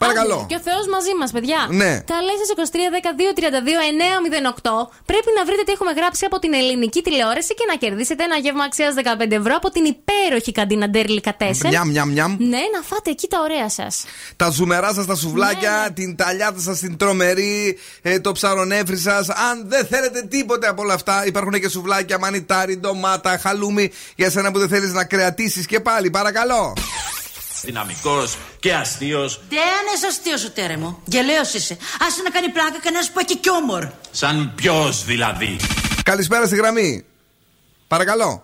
Παρακαλώ. Και ο Θεός μαζί μας, παιδιά. Ναι. Καλέστε 23 12 32 908. Πρέπει να βρείτε τι έχουμε γράψει από την ελληνική τηλεόραση και να κερδίσετε ένα γεύμα αξίας 15 ευρώ από την υπέροχη καντίνα Ντέρλι Κατέσεν. Μιαμ, μιαμ, μιαμ. Ναι, να φάτε εκεί τα ωραία σας. Τα ζουμερά σας, τα σουβλάκια, Ναι, την ταλιάτα σας, την τρομερή, ε, το ψαρονέφρι σας. Αν δεν θέλετε τίποτε από όλα αυτά, υπάρχουν και σουβλάκια, μανιτάρι, ντομάτα, χαλούμι για σένα που δεν θέλεις να κρεατίσει και πάλι, παρακαλώ. Δυναμικός και αστείος. Δεν είσαι αστείο ο τέρε μου. Γελαίος είσαι. Άσε να κάνει πλάκα και να σου πω και κιόμορ. Σαν ποιος δηλαδή. Καλησπέρα στη γραμμή. Παρακαλώ.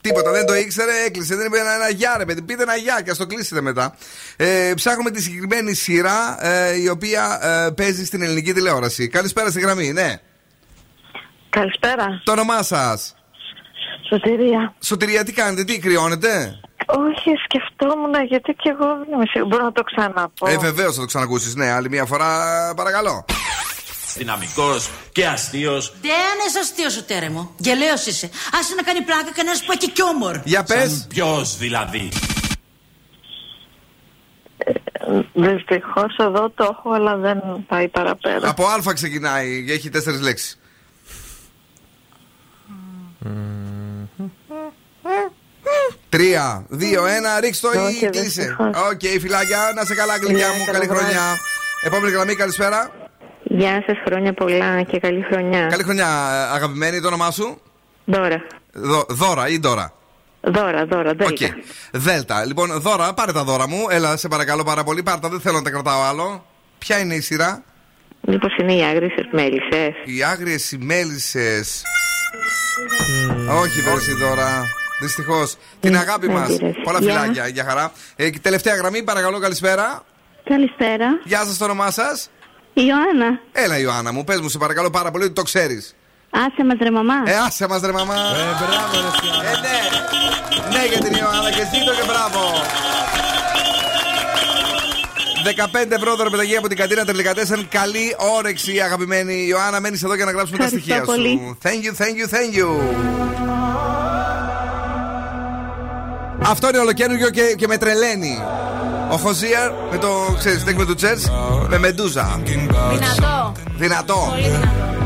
Τίποτα, δεν το ήξερε, έκλεισε. Δεν είπε ένα, ένα γεια, ρε παιδί. Πείτε ένα γεια και ας το κλείσετε μετά. Ε, ψάχνουμε τη συγκεκριμένη σειρά ε, η οποία ε, παίζει στην ελληνική τηλεόραση. Καλησπέρα στη γραμμή, ναι. Καλησπέρα. Το όνομά σας. Σωτηρία. Σωτηρία, τι κάνετε, τι κρυώνετε; Όχι, σκεφτόμουν γιατί και εγώ δεν είμαι σίγουρη. Μπορώ να το ξαναπώ. Ε, βεβαίως θα το ξανακούσεις. Ναι, άλλη μια φορά, παρακαλώ. Δυναμικός και αστείος. Δεν είσαι αστείο ο τέρε μου. Γελαίος είσαι. Άσε να κάνει πλάκα και να σου πω και κιόμορ. Για πες. Ποιος δηλαδή. Δυστυχώς εδώ το έχω, αλλά δεν πάει παραπέρα. Από Α ξεκινάει, έχει τέσσερις λέξεις. Τρία, δύο, ένα, ρίξ' το Όχι, ή κλείσε. δυστυχώς. Οκ, φιλάκια, να 'σαι καλά, αγγλικά Γεια, μου, καλό καλή βράδυ. χρονιά. Επόμενη γραμμή, καλησπέρα. Γεια σας, χρόνια πολλά και καλή χρονιά. Καλή χρονιά, αγαπημένη, το όνομά σου; Δώρα. Δο- δώρα ή Ντόρα; Δώρα, δώρα, δέλτα. Οκ. Δέλτα. Λοιπόν, δώρα, πάρε τα δώρα μου. Έλα, σε παρακαλώ πάρα πολύ. Πάρε τα, δεν θέλω να τα κρατάω άλλο. Ποια είναι η σειρά, Μήπως είναι οι άγριες μέλισσες; Οι άγριες οι μέλισσες. Όχι, βρε τώρα. Δυστυχώς. Την αγάπη μας. πειράζει. Πολλά Γεια. φιλάκια. Για χαρά. Ε, και τελευταία γραμμή, παρακαλώ, καλησπέρα. Καλησπέρα. Γεια σας, το όνομά σας. Ιωάννα. Έλα, Ιωάννα μου, πες μου, σε παρακαλώ πάρα πολύ ότι το ξέρεις. Άσε μας ρε μαμά. Ε, άσε μας, ρε μαμά. Ε, μπράβο, ρε Ε, ναι. Ναι, για την Ιωάννα και ζήτω και μπράβο. 15 ευρώ δωρεπιταγή από την κατίνα Τελικατέσεν. Καλή όρεξη, αγαπημένη Ιωάννα. Μένεις εδώ για να γράψουμε τα Ευχαριστώ στοιχεία πολύ. σου. Thank you, thank you, thank you. Αυτό είναι ολοκένουργιο και, και με τρελαίνει. Ο Χοζίαρ με το, ξέρεις, τέκνο του Τσέρς με Μεντούζα. Δυνατό. Δυνατό. Πολύ δυνατό.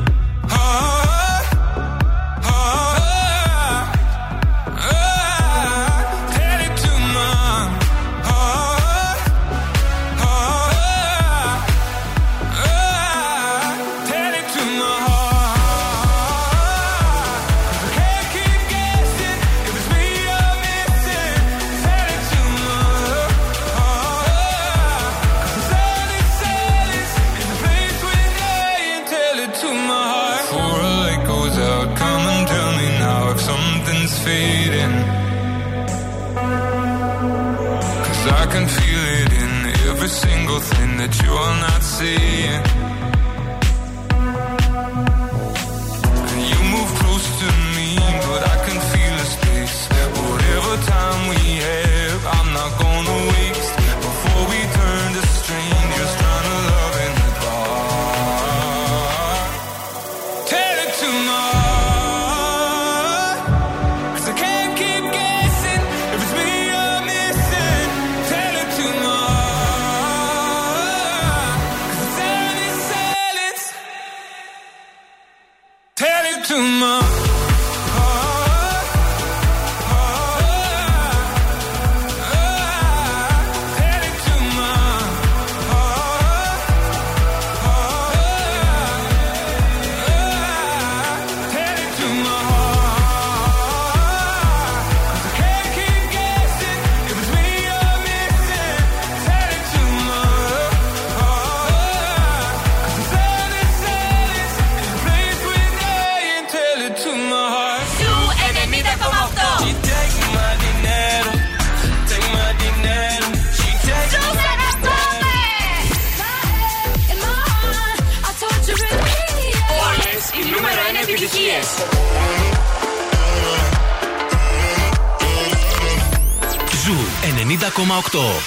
that you will not see.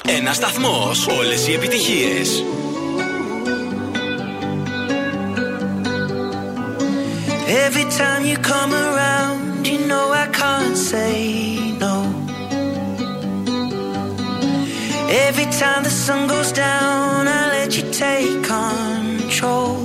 Ένα σταθμό. Όλε οι επιτυχίε. Every time you come around, you know I can't say no. Every time the sun goes down, I let you take control.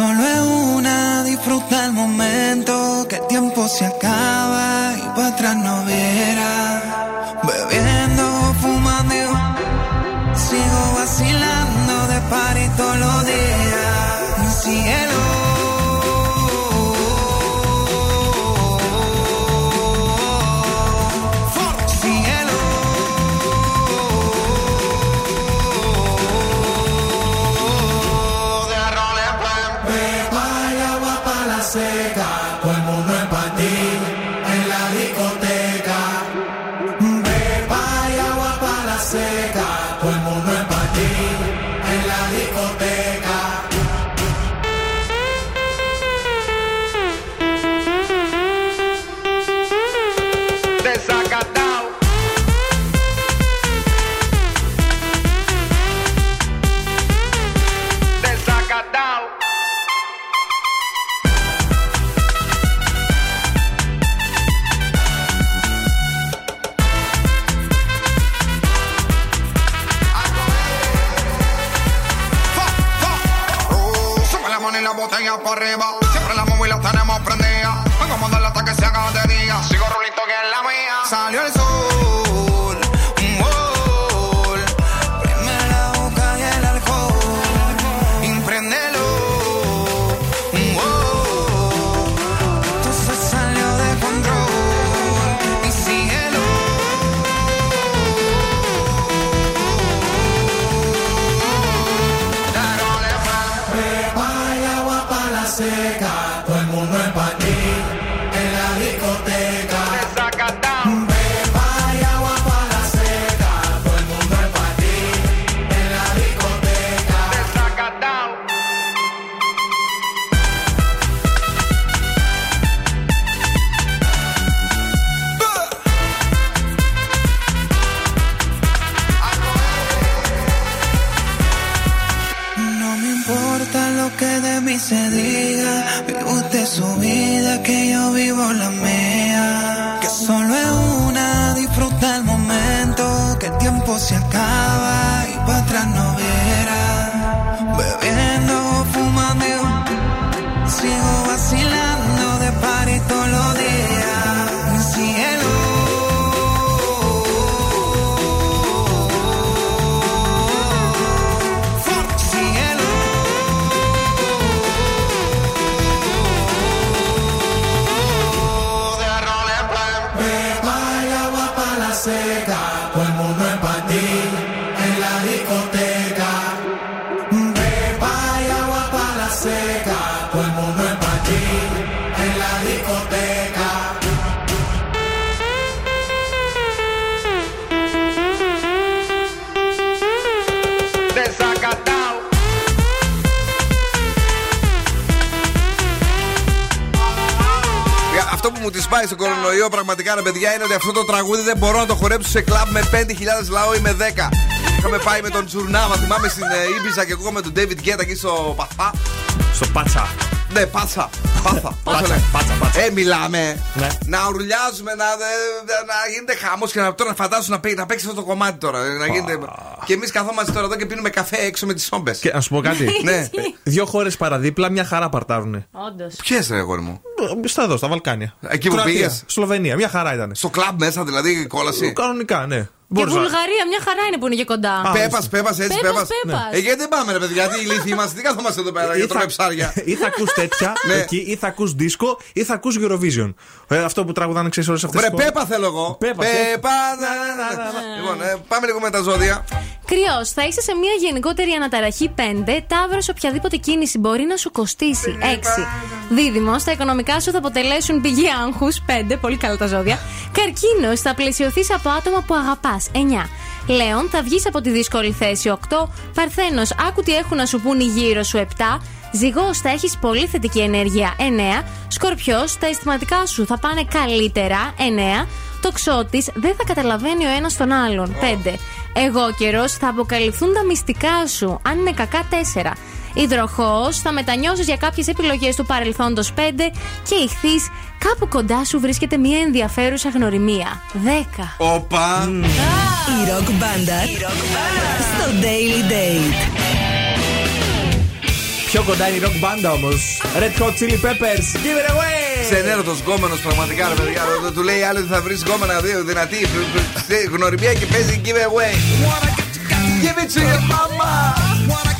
Solo es una, disfruta el momento, que el tiempo se acaba y para atrás no verás. Bebiendo, fumando, sigo vacilando de par y todos los días. Mi cielo. Πραγματικά ρε παιδιά είναι ότι αυτό το τραγούδι δεν μπορώ να το χορέψω σε κλαμπ με 5.000 λαό ή με 10. Είχαμε πάει με τον Τζουρνάβα, θυμάμαι στην ε, Ήμπιζα και εγώ με τον David Guetta εκεί στο Παθά. Στο Πάτσα. Ναι, πάτσα. Πάθα. Πώς το Πάτσα, λένε. πάτσα, πάτσα. Ε, μιλάμε. Ναι. Να ουρλιάζουμε, να, δε- να γίνεται χαμός και να, τώρα να φαντάσου να, παί- να παίξει αυτό το κομμάτι τώρα. Να γίνεται... Και εμείς καθόμαστε τώρα εδώ και πίνουμε καφέ έξω με τις σόμπες. Και να σου πω κάτι. ναι. Δύο χώρες παραδίπλα μια χαρά παρτάρουνε. Όντως. Ποιες ρε, αγόρι μου; Στα εδώ, στα Βαλκάνια. Εκεί που Κροατίας, πήγες; Σλοβενία, μια χαρά ήταν. Στο κλαμπ μέσα δηλαδή κόλαση. Κανονικά, ναι. Και Μπορείς να- Βουλγαρία, μια χαρά είναι που είναι και κοντά. Πέπας, πέπας, έτσι Πέπας, πέπας. πέπας. Ε, γιατί δεν πάμε, ρε παιδιά, τι ηλίθιοι είμαστε, τι καθόμαστε εδώ πέρα για τρώμε ψάρια. ή θα ακούς τέτοια Ναι. εκεί, ή θα ακούς δίσκο, ή θα ακούς Eurovision. Ε, αυτό που τραγουδάνε ξέρεις όλες αυτές Βρε, πέπα θέλω εγώ. Πέπας, Πέπα, να, να, να, να. Λοιπόν, ε, πάμε λίγο με τα ζώδια. Κρυός, θα είσαι σε μια γενικότερη αναταραχή 5. Ταύρο, οποιαδήποτε κίνηση μπορεί να σου κοστίσει 6. Δίδυμος, τα οικονομικά σου θα αποτελέσουν πηγή άγχους 5. Πολύ καλά τα ζώδια. Καρκίνος, θα πλαισιωθείς από άτομα που αγαπάς 9. Λέων, θα βγεις από τη δύσκολη θέση 8. Παρθένος, άκου τι έχουν να σου πούν οι γύρω σου 7. Ζυγός, θα έχεις πολύ θετική ενέργεια 9. Σκορπιός, τα αισθηματικά σου θα πάνε καλύτερα 9. Τοξότη, δεν θα καταλαβαίνει ο ένας τον άλλον 5. Εγώ καιρός, θα αποκαλυφθούν τα μυστικά σου αν είναι κακά 4. Υδροχός, θα μετανιώσεις για κάποιες επιλογές του παρελθόντος 5. Και ηχθείς, κάπου κοντά σου βρίσκεται μια ενδιαφέρουσα γνωριμία 10. Όπα. Η ροκ μπάντα στο Daily Date. Πιο κοντά είναι η rock band όμως. Red Hot Chili Peppers, give it away! Ξενέρωτος γκόμενος πραγματικά, ρε παιδιά. Του- Του λέει άλλο ότι θα βρεις γκόμενα δύο δυνατή. Γνωριμία και παίζει give away. Give it to your mama.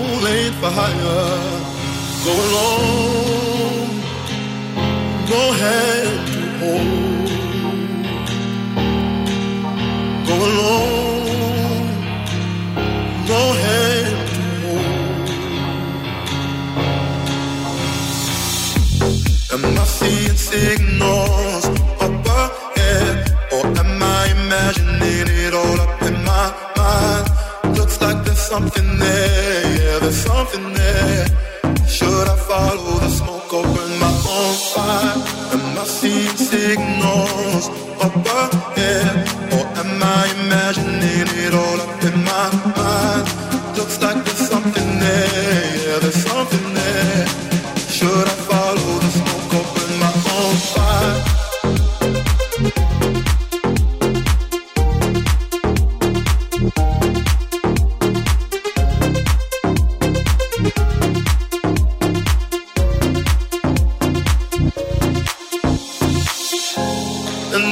ain't for hire. Go alone, go hand to hold. Go alone, go hand to hold. Am I seeing signals up ahead, or am I imagining it all up in my mind? Looks like there's something there, there's something there.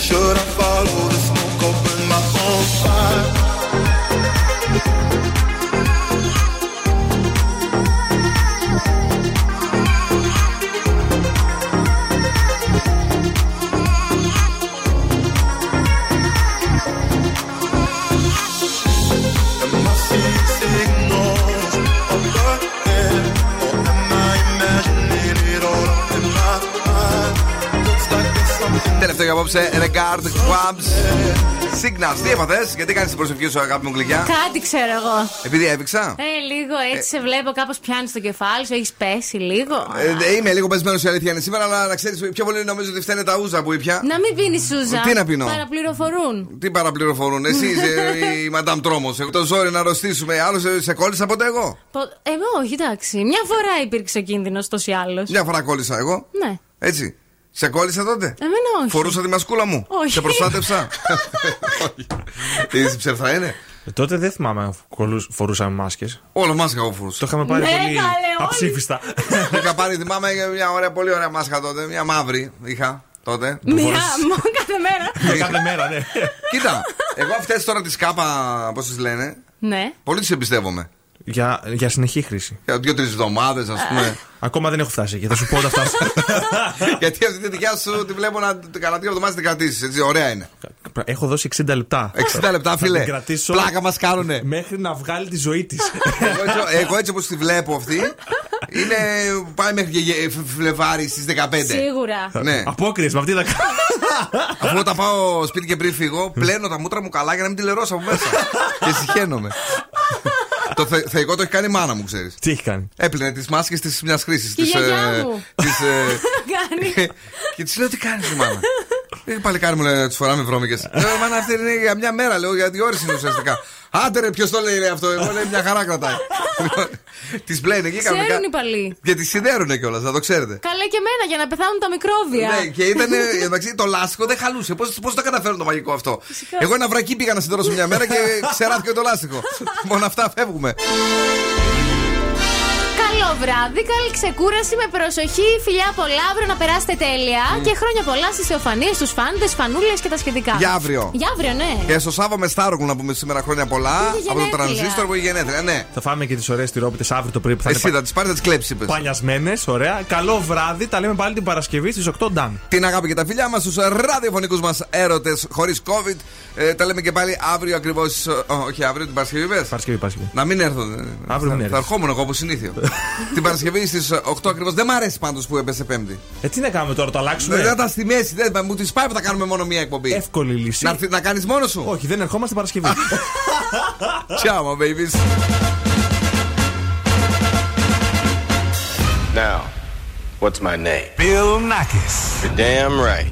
Should I follow the smoke burn my own fire? Something Τελευταίο για απόψε, Regard Quabs Signals. Τι έπαθες, γιατί κάνεις την προσευχή σου, αγάπη μου γλυκιά; Κάτι ξέρω εγώ. Επειδή έβηξα; Ε, λίγο έτσι σε βλέπω, κάπως πιάνει το κεφάλι σου, έχεις πέσει λίγο. Ε, είμαι λίγο πεσμένος η αλήθεια είναι σήμερα, αλλά να ξέρεις πιο πολύ νομίζω ότι φταίνε τα ούζα που ήπια. Να μην πίνεις σούζα. Τι να πίνω; Παραπληροφορούν. Τι παραπληροφορούν, εσύ είσαι η Μαντάμ Τρόμος. Εγώ το ζόρι να αρρωστήσουμε. Άλλος σε- σε κόλλησα ποτέ εγώ; Πο- Εγώ, όχι, εντάξει. Μια φορά υπήρξε ο κίνδυνος τόσο ή άλλω. Μια φορά κόλλησα εγώ. Ναι. Έτσι. Σε κόλλησα τότε; Εμένα όχι. Φορούσα τη μασκούλα μου. Όχι. Σε προστάτευσα. Όχι. Τι ψεύδα είναι; Ε, Τότε δεν θυμάμαι αν κολλούς- φορούσαμε μάσκες. Όλο μάσκα εγώ φορούσα. Το είχαμε πάρει Ναι, πολύ καλέ, όλοι. αψήφιστα. Είχα πάρει, θυμάμαι, μια ωραία, πολύ ωραία μάσκα τότε. Μια μαύρη είχα τότε. Μία, μόνο κάθε μέρα. Κάθε μέρα, ναι. Κοίτα, εγώ αυτές τώρα τις κάπα, πώς τις λένε, Ναι. πολύ τις εμπιστεύομαι. Για, για συνεχή χρήση. Για δύο-τρεις εβδομάδες, ας πούμε. Ακόμα δεν έχω φτάσει εκεί. Θα σου πω όταν φτάσω. Γιατί αυτή τη δικιά σου τη βλέπω να την κατά δύο εβδομάδες την κρατήσεις. Έτσι, ωραία είναι. έχω δώσει 60 λεπτά. 60 λεπτά, Θα φίλε. την κρατήσω Πλάκα μας κάνουνε. Μέχρι να βγάλει τη ζωή της. εγώ, έτσι, εγώ έτσι όπως τη βλέπω αυτή, είναι. πάει μέχρι και γε- Φ- Φλεβάρι στις 15. Σίγουρα. Ναι. Απόκριε, με αυτή θα Αφού όταν πάω σπίτι και πριν φύγω, πλένω τα μούτρα μου καλά για να μην τη λερώσω από μέσα. και συχαίνομαι. Το θε, θεϊκό το έχει κάνει η μάνα μου, ξέρεις. Τι έχει κάνει; Έπλαινε τις μάσκες της μιας χρήσης. Και η γιαγιά μου. Κάνει. και της λέω τι κάνεις, μάνα; Ε, παλικάρι μου λέει να τους φοράμε βρώμικες. Λέω, μάνα αυτή είναι για μια μέρα, λέω, για δύο ώρες είναι ουσιαστικά. Άντε ρε, ποιος το λέει, λέει αυτό. Εγώ λέει μια χαρά κρατάει. Τη πλένε εκεί Ξέρουν κανονικά. οι παλιοί. Και τη σιδέρουνε κιόλας, να το ξέρετε. Καλά και εμένα για να πεθάνουν τα μικρόβια. Ναι, και ήταν εντάξει, το λάστιχο δεν χαλούσε. Πώς το καταφέρουν το μαγικό αυτό; Εγώ ένα βρακί πήγα να σιδερώσω μια μέρα και ξεράθηκε το λάστιχο. Μόνο αυτά φεύγουμε. Καλό βράδυ. Καλή ξεκούραση με προσοχή. Φιλιά πολλά. Αύριο να περάσετε τέλεια. Και χρόνια πολλά στις θεοφανίες, στους φάντες, φανούλες και τα σχετικά. Για αύριο. Για αύριο, ναι. Και στο Σάββα με Στάργου να πούμε σήμερα χρόνια πολλά. Είχε Από το γενέθλια. τρανζίστορ που έχει γενέθλια. Ναι. Θα φάμε και τις ωραίες τυρόπιτες αύριο το πρωί που θα Εσύ είναι θα τις πάρεις, θα τις κλέψεις. είπες. παλιασμένε. Ωραία. Καλό βράδυ. Τα λέμε πάλι την Παρασκευή στις 8 Ντάν. Την αγάπη και τα φιλιά μας στους ραδιοφωνικούς μας έρωτες χωρίς COVID. Ε, τα λέμε και πάλι αύριο ακριβώς. Όχι, αύριο την Παρασκευή, πες. Παρασκευή, Παρασκευή. Να μην έρθω. Αύριο θα, μην θα έρθεις. ερχόμουν εγώ όπως συνήθιο. την Παρασκευή στις 8 ακριβώς. Δεν μ' αρέσει πάντως που έπεσε Πέμπτη. Ε, τι να κάνουμε τώρα, το αλλάξουμε; Δεν θα τα στη μέση, δεν, μου τη πάει που θα κάνουμε μόνο μία εκπομπή. Εύκολη λύση. Να, έρθει- να κάνεις μόνο σου; Όχι, δεν ερχόμαστε Παρασκευή. Ciao, my babies. Now, what's my name? Bill Nackis. You're damn right.